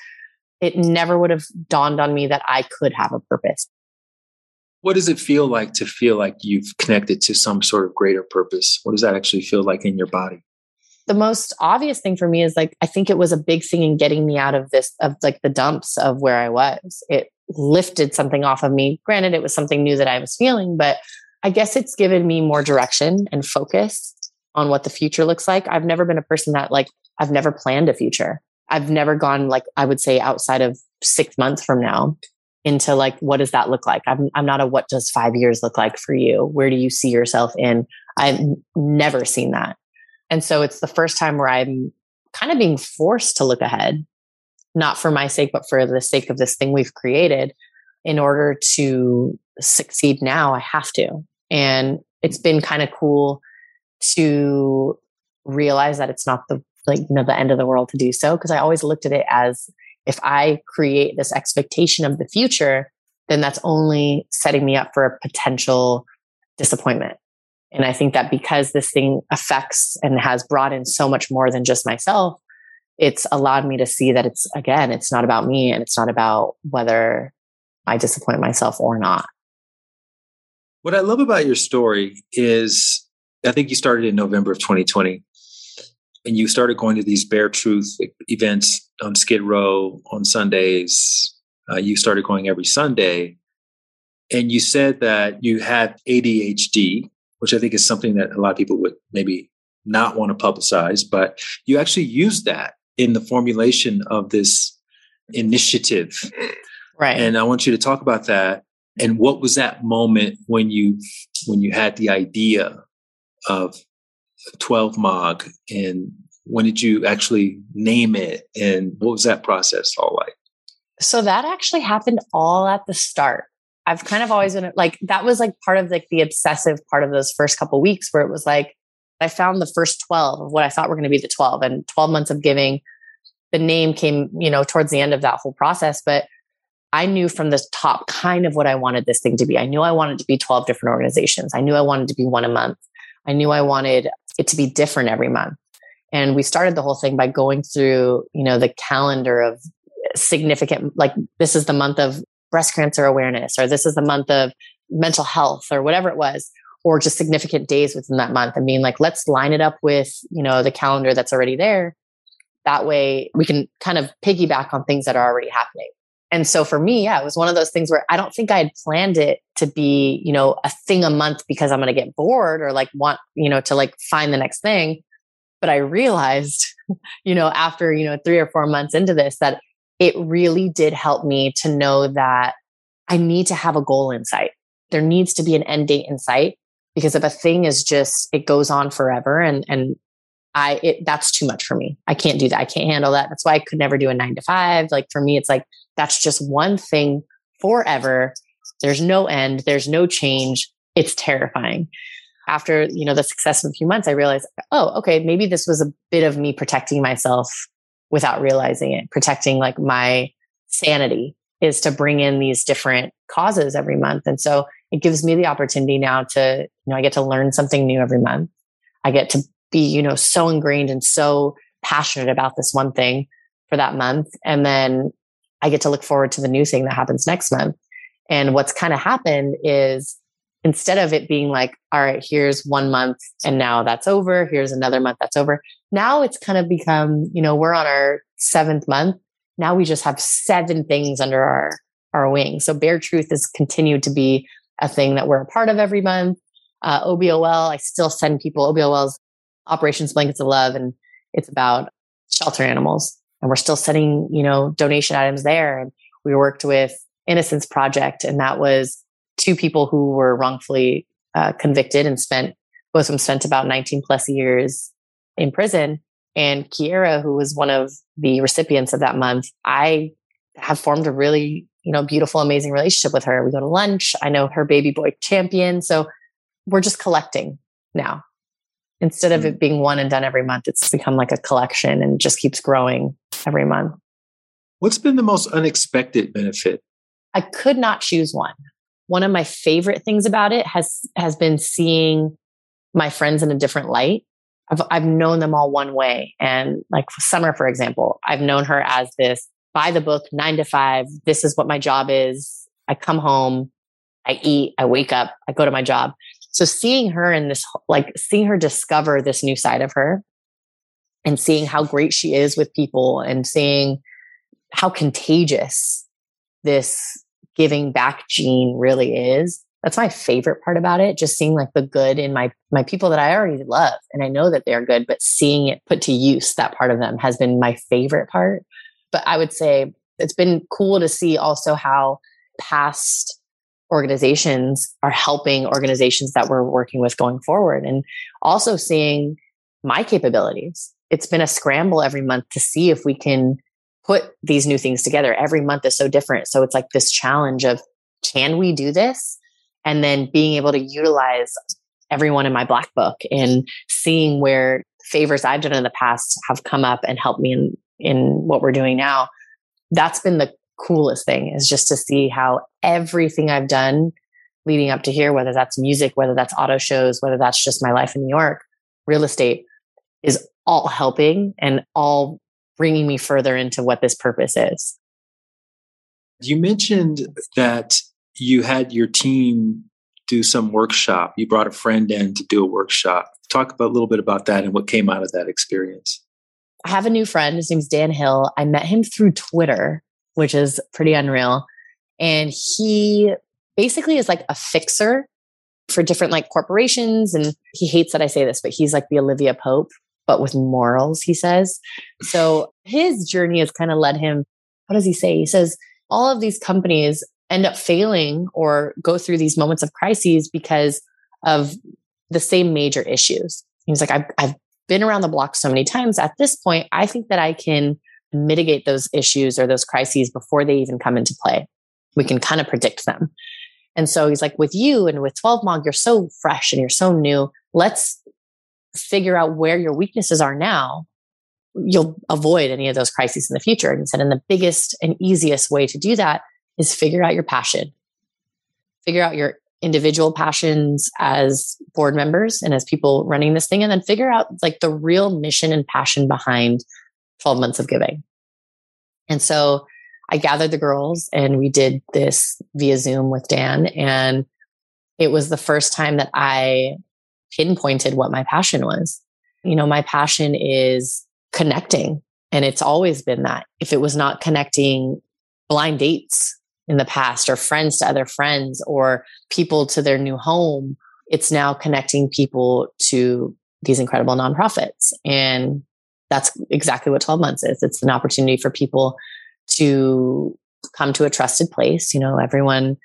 It never would have dawned on me that I could have a purpose. What does it feel like to feel like you've connected to some sort of greater purpose? What does that actually feel like in your body? the most obvious thing for me is like I think it was a big thing in getting me out of this of like the dumps of where I was. It lifted something off of me. Granted, it was something new that I was feeling, but I guess it's given me more direction and focus on what the future looks like. I've never been a person that like I've never planned a future. I've never gone like I would say outside of six months from now into like what does that look like? I'm I'm not a what does five years look like for you? Where do you see yourself in? I've never seen that. And so it's the first time where I'm kind of being forced to look ahead, not for my sake, but for the sake of this thing we've created. In order to succeed now, I have to. And it's been kind of cool to realize that it's not the like you know the end of the world to do so because I always looked at it as if I create this expectation of the future, then that's only setting me up for a potential disappointment. And I think that because this thing affects and has brought in so much more than just myself, it's allowed me to see that it's, again, it's not about me and it's not about whether I disappoint myself or not. What I love about your story is I think you started in November of 2020 and you started going to these bare truth events on Skid Row on Sundays. Uh, you started going every Sunday. And you said that you had ADHD, which I think is something that a lot of people would maybe not want to publicize, but you actually use that in the formulation of this initiative. Right. And I want you to talk about that. And what was that moment when you when you had the idea of 12 Mog and when did you actually name it and what was that process all like? So that actually happened all at the start. I've kind of always been like that was like part of like the obsessive part of those first couple weeks where it was like I found the first 12 of what I thought were going to be the 12 and 12 months of giving the name came you know towards the end of that whole process but I knew from the top kind of what I wanted this thing to be. I knew I wanted to be 12 different organizations. I knew I wanted to be one a month. I knew I wanted it to be different every month. And we started the whole thing by going through, you know, the calendar of significant like this is the month of breast cancer awareness, or this is the month of mental health, or whatever it was, or just significant days within that month and being like, let's line it up with, you know, the calendar that's already there. That way we can kind of piggyback on things that are already happening. And so for me, yeah, it was one of those things where I don't think I had planned it to be, you know, a thing a month because I'm going to get bored or like want, you know, to like find the next thing. But I realized, you know, after, you know, three or four months into this that it really did help me to know that I need to have a goal in sight. There needs to be an end date in sight because if a thing is just, it goes on forever and, and I, it, that's too much for me. I can't do that. I can't handle that. That's why I could never do a nine to five. Like for me, it's like, that's just one thing forever. There's no end. There's no change. It's terrifying. After, you know, the success of a few months, I realized, oh, okay, maybe this was a bit of me protecting myself without realizing it. Protecting like my sanity is to bring in these different causes every month. And so it gives me the opportunity now to, you know, I get to learn something new every month. I get to be, you know, so ingrained and so passionate about this one thing for that month. And then I get to look forward to the new thing that happens next month. And what's kind of happened is instead of it being like, all right, here's one month and now that's over, here's another month that's over. Now it's kind of become, you know, we're on our seventh month. Now we just have seven things under our, our wing. So Bare Truth has continued to be a thing that we're a part of every month. Uh, OBOL, I still send people OBOL's Operations Blankets of Love, and it's about shelter animals. And we're still sending, you know, donation items there. And we worked with Innocence Project, and that was two people who were wrongfully uh, convicted and spent both of them spent about 19 plus years in prison. And Kiera, who was one of the recipients of that month, I have formed a really, you know, beautiful, amazing relationship with her. We go to lunch. I know her baby boy champion. So we're just collecting now. Instead of hmm. it being one and done every month, it's become like a collection and just keeps growing every month. What's been the most unexpected benefit? I could not choose one one of my favorite things about it has has been seeing my friends in a different light. I've I've known them all one way, and like Summer, for example, I've known her as this by the book, nine to five. This is what my job is. I come home, I eat, I wake up, I go to my job. So seeing her in this, like seeing her discover this new side of her, and seeing how great she is with people, and seeing how contagious this giving back gene really is that's my favorite part about it just seeing like the good in my my people that i already love and i know that they're good but seeing it put to use that part of them has been my favorite part. But i would say it's been cool to see also how past organizations are helping organizations that we're working with going forward and also seeing my capabilities it's been a scramble every month to see if we can put these new things together. Every month is so different. So it's like this challenge of can we do this? And then being able to utilize everyone in my black book and seeing where favors I've done in the past have come up and helped me in, in what we're doing now. That's been the coolest thing is just to see how everything I've done leading up to here, whether that's music, whether that's auto shows, whether that's just my life in New York, real estate is all helping and all bringing me further into what this purpose is. You mentioned that you had your team do some workshop. You brought a friend in to do a workshop. Talk about, a little bit about that and what came out of that experience. I have a new friend. His name's Dan Hill. I met him through Twitter, which is pretty unreal. And he basically is like a fixer for different like corporations. And he hates that I say this, but he's like the Olivia Pope but with morals, he says. So his journey has kind of led him. What does he say? He says, all of these companies end up failing or go through these moments of crises because of the same major issues. He's like, I've, I've been around the block so many times. At this point, I think that I can mitigate those issues or those crises before they even come into play. We can kind of predict them. And so he's like, with you and with 12 Mog, you're so fresh and you're so new. Let's figure out where your weaknesses are now, you'll avoid any of those crises in the future. And he said, and the biggest and easiest way to do that is figure out your passion. Figure out your individual passions as board members and as people running this thing, and then figure out like the real mission and passion behind 12 months of giving. And so I gathered the girls and we did this via Zoom with Dan. And it was the first time that I pinpointed what my passion was. You know, my passion is connecting. And it's always been that. If it was not connecting blind dates in the past or friends to other friends or people to their new home, it's now connecting people to these incredible nonprofits. And that's exactly what 12 months is. It's an opportunity for people to come to a trusted place. You know, everyone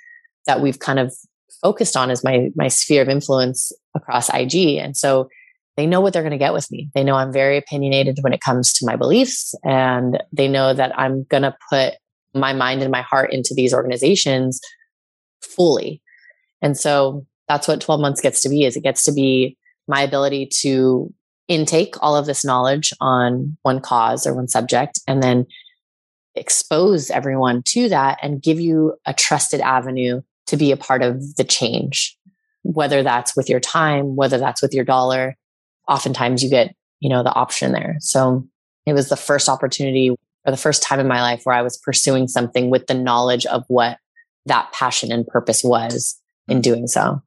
that we've kind of focused on is my my sphere of influence across IG. And so they know what they're going to get with me. They know I'm very opinionated when it comes to my beliefs, and they know that I'm going to put my mind and my heart into these organizations fully. And so that's what 12 months gets to be is it gets to be my ability to intake all of this knowledge on one cause or one subject and then expose everyone to that and give you a trusted avenue to be a part of the change whether that's with your time, whether that's with your dollar, oftentimes you get, you know, the option there. So it was the first opportunity or the first time in my life where I was pursuing something with the knowledge of what that passion and purpose was in doing so.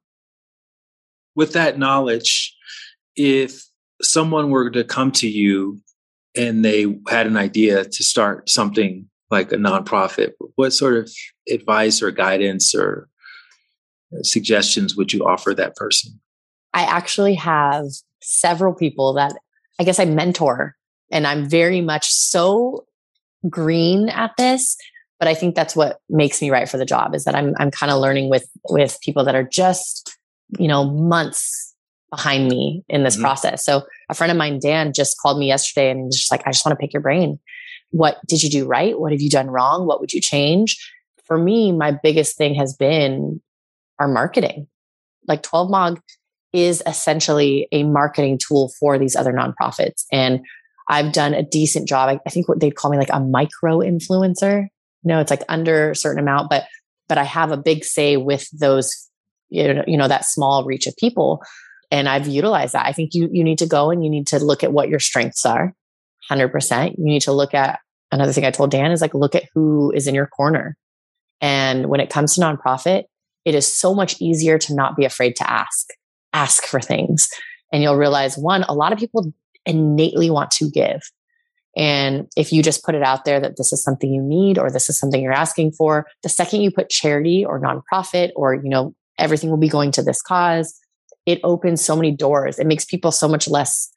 With that knowledge, if someone were to come to you and they had an idea to start something like a nonprofit, what sort of advice or guidance or suggestions would you offer that person? I actually have several people that I guess I mentor, and I'm very much so green at this. But I think that's what makes me right for the job is that I'm I'm kind of learning with with people that are just you know months behind me in this mm-hmm. process. So a friend of mine, Dan, just called me yesterday and just like, I just want to pick your brain. What did you do right? What have you done wrong? What would you change? For me, my biggest thing has been our marketing. Like 12 Mog is essentially a marketing tool for these other nonprofits. And I've done a decent job. I, I think what they'd call me like a micro influencer. You know, it's like under a certain amount, but but I have a big say with those, you know, you know, that small reach of people and I've utilized that. I think you you need to go and you need to look at what your strengths are. 100%. You need to look at another thing I told Dan is like look at who is in your corner. And when it comes to nonprofit, it is so much easier to not be afraid to ask. Ask for things. And you'll realize one, a lot of people innately want to give. And if you just put it out there that this is something you need or this is something you're asking for, the second you put charity or nonprofit or, you know, everything will be going to this cause, it opens so many doors. It makes people so much less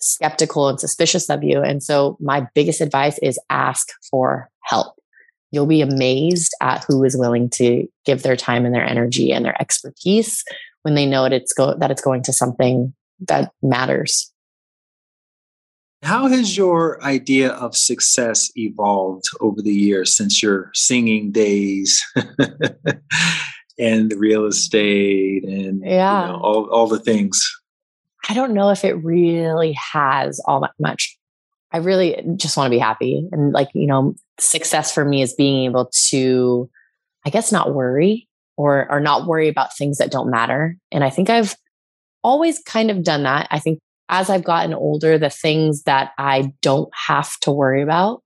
skeptical and suspicious of you. And so my biggest advice is ask for help. You'll be amazed at who is willing to give their time and their energy and their expertise when they know that it's go- that it's going to something that matters. How has your idea of success evolved over the years since your singing days and the real estate and yeah. You know, all, all the things? I don't know if it really has all that much. I really just want to be happy. And like, you know, success for me is being able to, I guess, not worry or, or not worry about things that don't matter. And I think I've always kind of done that. I think as I've gotten older, the things that I don't have to worry about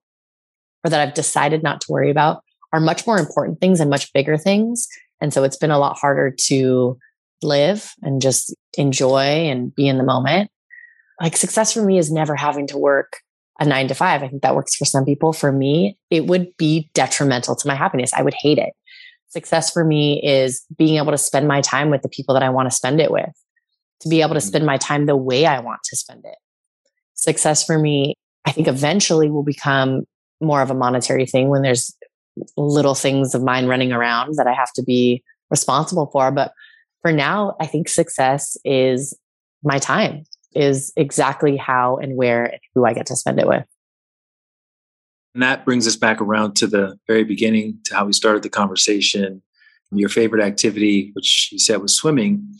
or that I've decided not to worry about are much more important things and much bigger things. And so it's been a lot harder to live and just enjoy and be in the moment. Like success for me is never having to work a nine to five. I think that works for some people. For me, it would be detrimental to my happiness. I would hate it. Success for me is being able to spend my time with the people that I want to spend it with, to be able to spend my time the way I want to spend it. Success for me, I think eventually will become more of a monetary thing when there's little things of mine running around that I have to be responsible for. But for now, I think success is my time, is exactly how and where and who I get to spend it with. And that brings us back around to the very beginning, to how we started the conversation. Your favorite activity, which you said was swimming.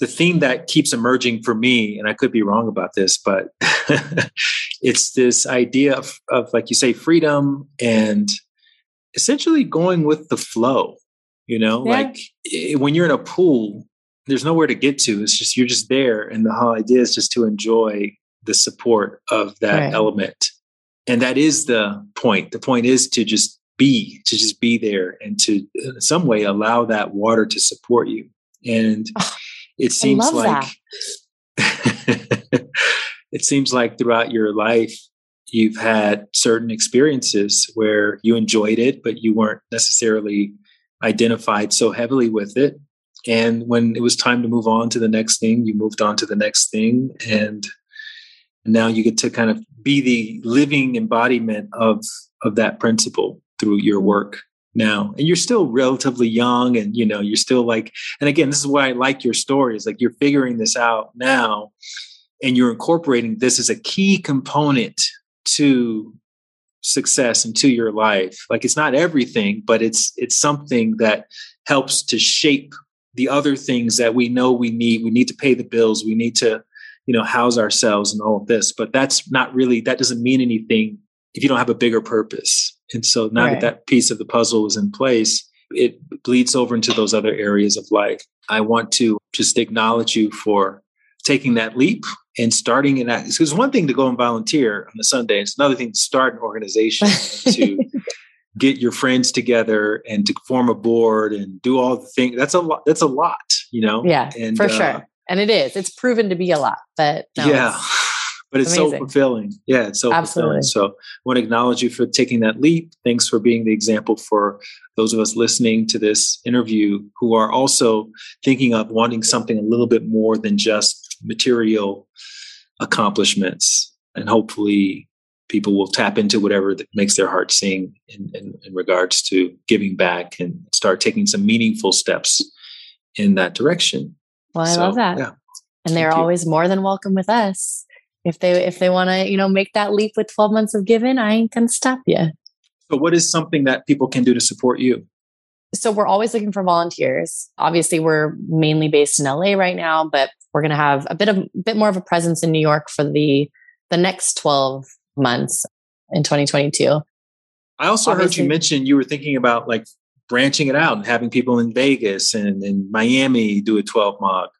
The theme that keeps emerging for me, and I could be wrong about this, but it's this idea of, of, like you say, freedom and essentially going with the flow. You know, yeah. like it, when you're in a pool, there's nowhere to get to. It's just you're just there, and the whole idea is just to enjoy the support of that right. element. And that is the point. The point is to just be, to just be there, and to in some way allow that water to support you. And oh, it seems like it seems like throughout your life you've had certain experiences where you enjoyed it, but you weren't necessarily identified so heavily with it. And when it was time to move on to the next thing, you moved on to the next thing. And now you get to kind of be the living embodiment of, of that principle through your work now. And you're still relatively young and, you know, you're still like, and again, this is why I like your story is like you're figuring this out now and you're incorporating this as a key component to success and to your life like it's not everything but it's it's something that helps to shape the other things that we know we need. We need to pay the bills. We need to you know house ourselves and all of this. But that's not really that doesn't mean anything if you don't have a bigger purpose. And so now right. that that piece of the puzzle is in place it bleeds over into those other areas of life. I want to just acknowledge you for taking that leap and starting in that. Because one thing to go and volunteer on a Sunday, it's another thing to start an organization to get your friends together and to form a board and do all the things. That's a lot. That's a lot, you know? Yeah, and, for uh, sure. And it is. It's proven to be a lot, but no, yeah. But it's amazing. so fulfilling. Yeah, it's so Absolutely. fulfilling. So I want to acknowledge you for taking that leap. Thanks for being the example for those of us listening to this interview who are also thinking of wanting something a little bit more than just material accomplishments. And hopefully people will tap into whatever that makes their heart sing in, in, in regards to giving back and start taking some meaningful steps in that direction. Well, I so, love that. Yeah. And they're always more than welcome with us. If they if they want to, you know, make that leap with 12 months of giving, I ain't gonna stop you. So what is something that people can do to support you? So we're always looking for volunteers. Obviously, we're mainly based in LA right now, but we're going to have a bit of a bit more of a presence in New York for the the next 12 months in 2022. I also Obviously, heard you mention you were thinking about like branching it out and having people in Vegas and in Miami do a 12 month.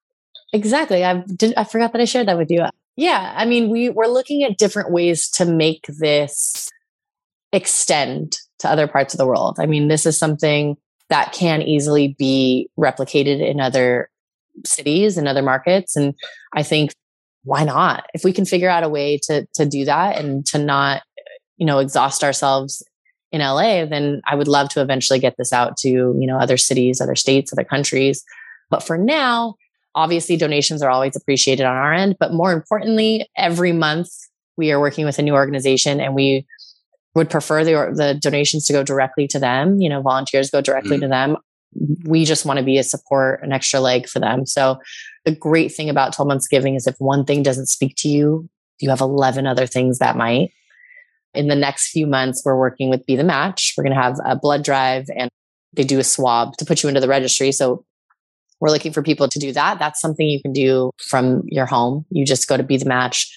Exactly. I did I forgot that I shared that with you. Yeah, I mean we we're looking at different ways to make this extend to other parts of the world. I mean, this is something that can easily be replicated in other cities and other markets and I think why not? If we can figure out a way to to do that and to not, you know, exhaust ourselves in LA, then I would love to eventually get this out to, you know, other cities, other states, other countries. But for now, obviously donations are always appreciated on our end, but more importantly, every month we are working with a new organization and we would prefer the, the donations to go directly to them, you know, volunteers go directly mm. to them we just want to be a support, an extra leg for them. So the great thing about 12 months giving is if one thing doesn't speak to you, you have 11 other things that might. In the next few months, we're working with Be the Match. We're going to have a blood drive and they do a swab to put you into the registry. So we're looking for people to do that. That's something you can do from your home. You just go to Be the Match.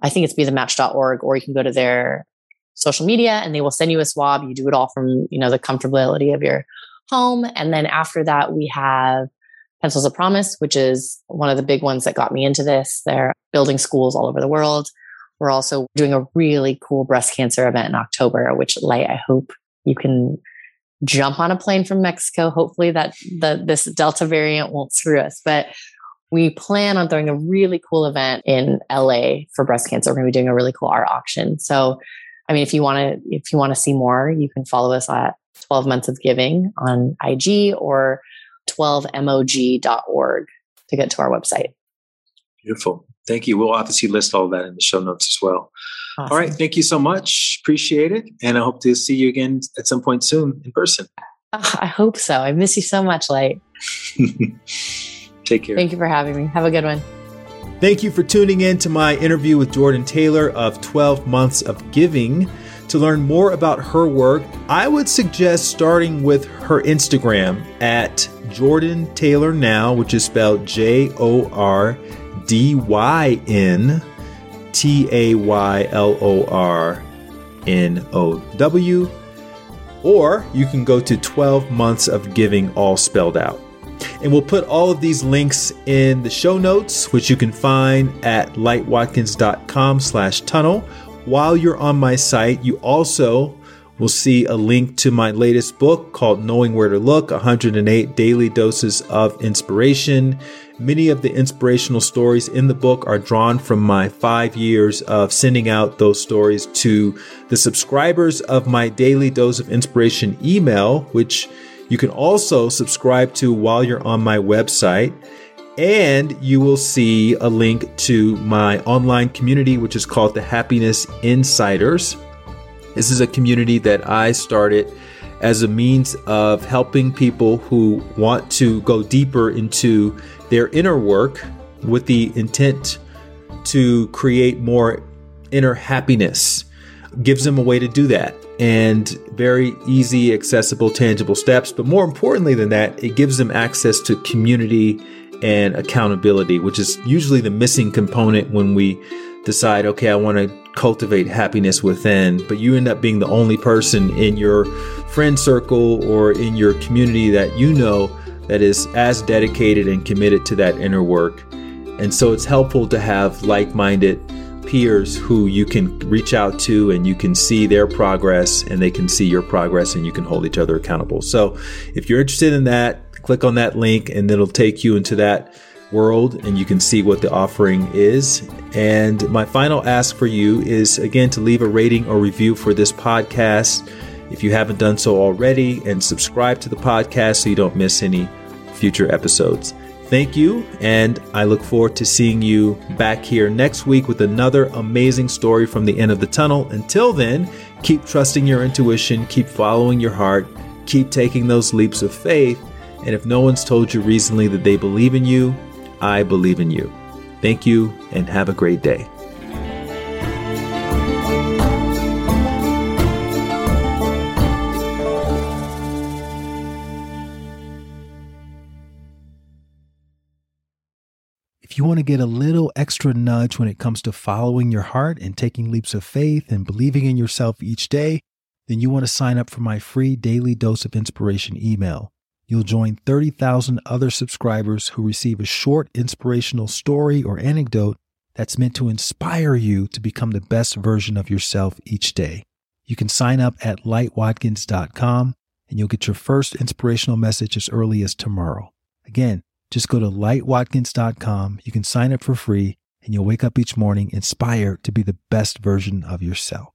I think it's bethematch.org, or you can go to their social media and they will send you a swab. You do it all from, you know, the comfortability of your home. And then after that, we have Pencils of Promise, which is one of the big ones that got me into this. They're building schools all over the world. We're also doing a really cool breast cancer event in October, which Light, I hope you can jump on a plane from Mexico. Hopefully that the this Delta variant won't screw us. But we plan on throwing a really cool event in LA for breast cancer. We're going to be doing a really cool art auction. So, I mean, if you want to, if you want to see more, you can follow us at 12 months of giving on IG or 12mog.org to get to our website. Beautiful. Thank you. We'll obviously list all that in the show notes as well. Awesome. All right. Thank you so much. Appreciate it. And I hope to see you again at some point soon in person. Oh, I hope so. I miss you so much, Light. Take care. Thank you for having me. Have a good one. Thank you for tuning in to my interview with Jordyn Taylor of 12 Months of Giving. To learn more about her work, I would suggest starting with her Instagram at Jordyn Taylor Now, which is spelled J O R D Y N T A Y L O R N O W. Or you can go to 12 months of giving, all spelled out. And we'll put all of these links in the show notes, which you can find at lightwatkins.com slash tunnel while you're on my site, you also will see a link to my latest book called Knowing Where to Look 108 Daily Doses of Inspiration. Many of the inspirational stories in the book are drawn from my five years of sending out those stories to the subscribers of my Daily Dose of Inspiration email, which you can also subscribe to while you're on my website. And you will see a link to my online community, which is called the Happiness Insiders. This is a community that I started as a means of helping people who want to go deeper into their inner work with the intent to create more inner happiness. Gives them a way to do that and very easy, accessible, tangible steps. But more importantly than that, it gives them access to community and accountability, which is usually the missing component when we decide, okay, I want to cultivate happiness within, but you end up being the only person in your friend circle or in your community that you know that is as dedicated and committed to that inner work And so it's helpful to have like minded peers who you can reach out to and you can see their progress and they can see your progress and you can hold each other accountable. So if you're interested in that, click on that link and it'll take you into that world and you can see what the offering is. And my final ask for you is again to leave a rating or review for this podcast if you haven't done so already and subscribe to the podcast so you don't miss any future episodes. Thank you, and I look forward to seeing you back here next week with another amazing story from the end of the tunnel. Until then, keep trusting your intuition, keep following your heart, keep taking those leaps of faith. And if no one's told you recently that they believe in you, I believe in you. Thank you, and have a great day. If you want to get a little extra nudge when it comes to following your heart and taking leaps of faith and believing in yourself each day, then you want to sign up for my free daily dose of inspiration email. You'll join 30,000 other subscribers who receive a short inspirational story or anecdote that's meant to inspire you to become the best version of yourself each day. You can sign up at lightwatkins.com and you'll get your first inspirational message as early as tomorrow. Again, just go to lightwatkins.com. You can sign up for free and you'll wake up each morning inspired to be the best version of yourself.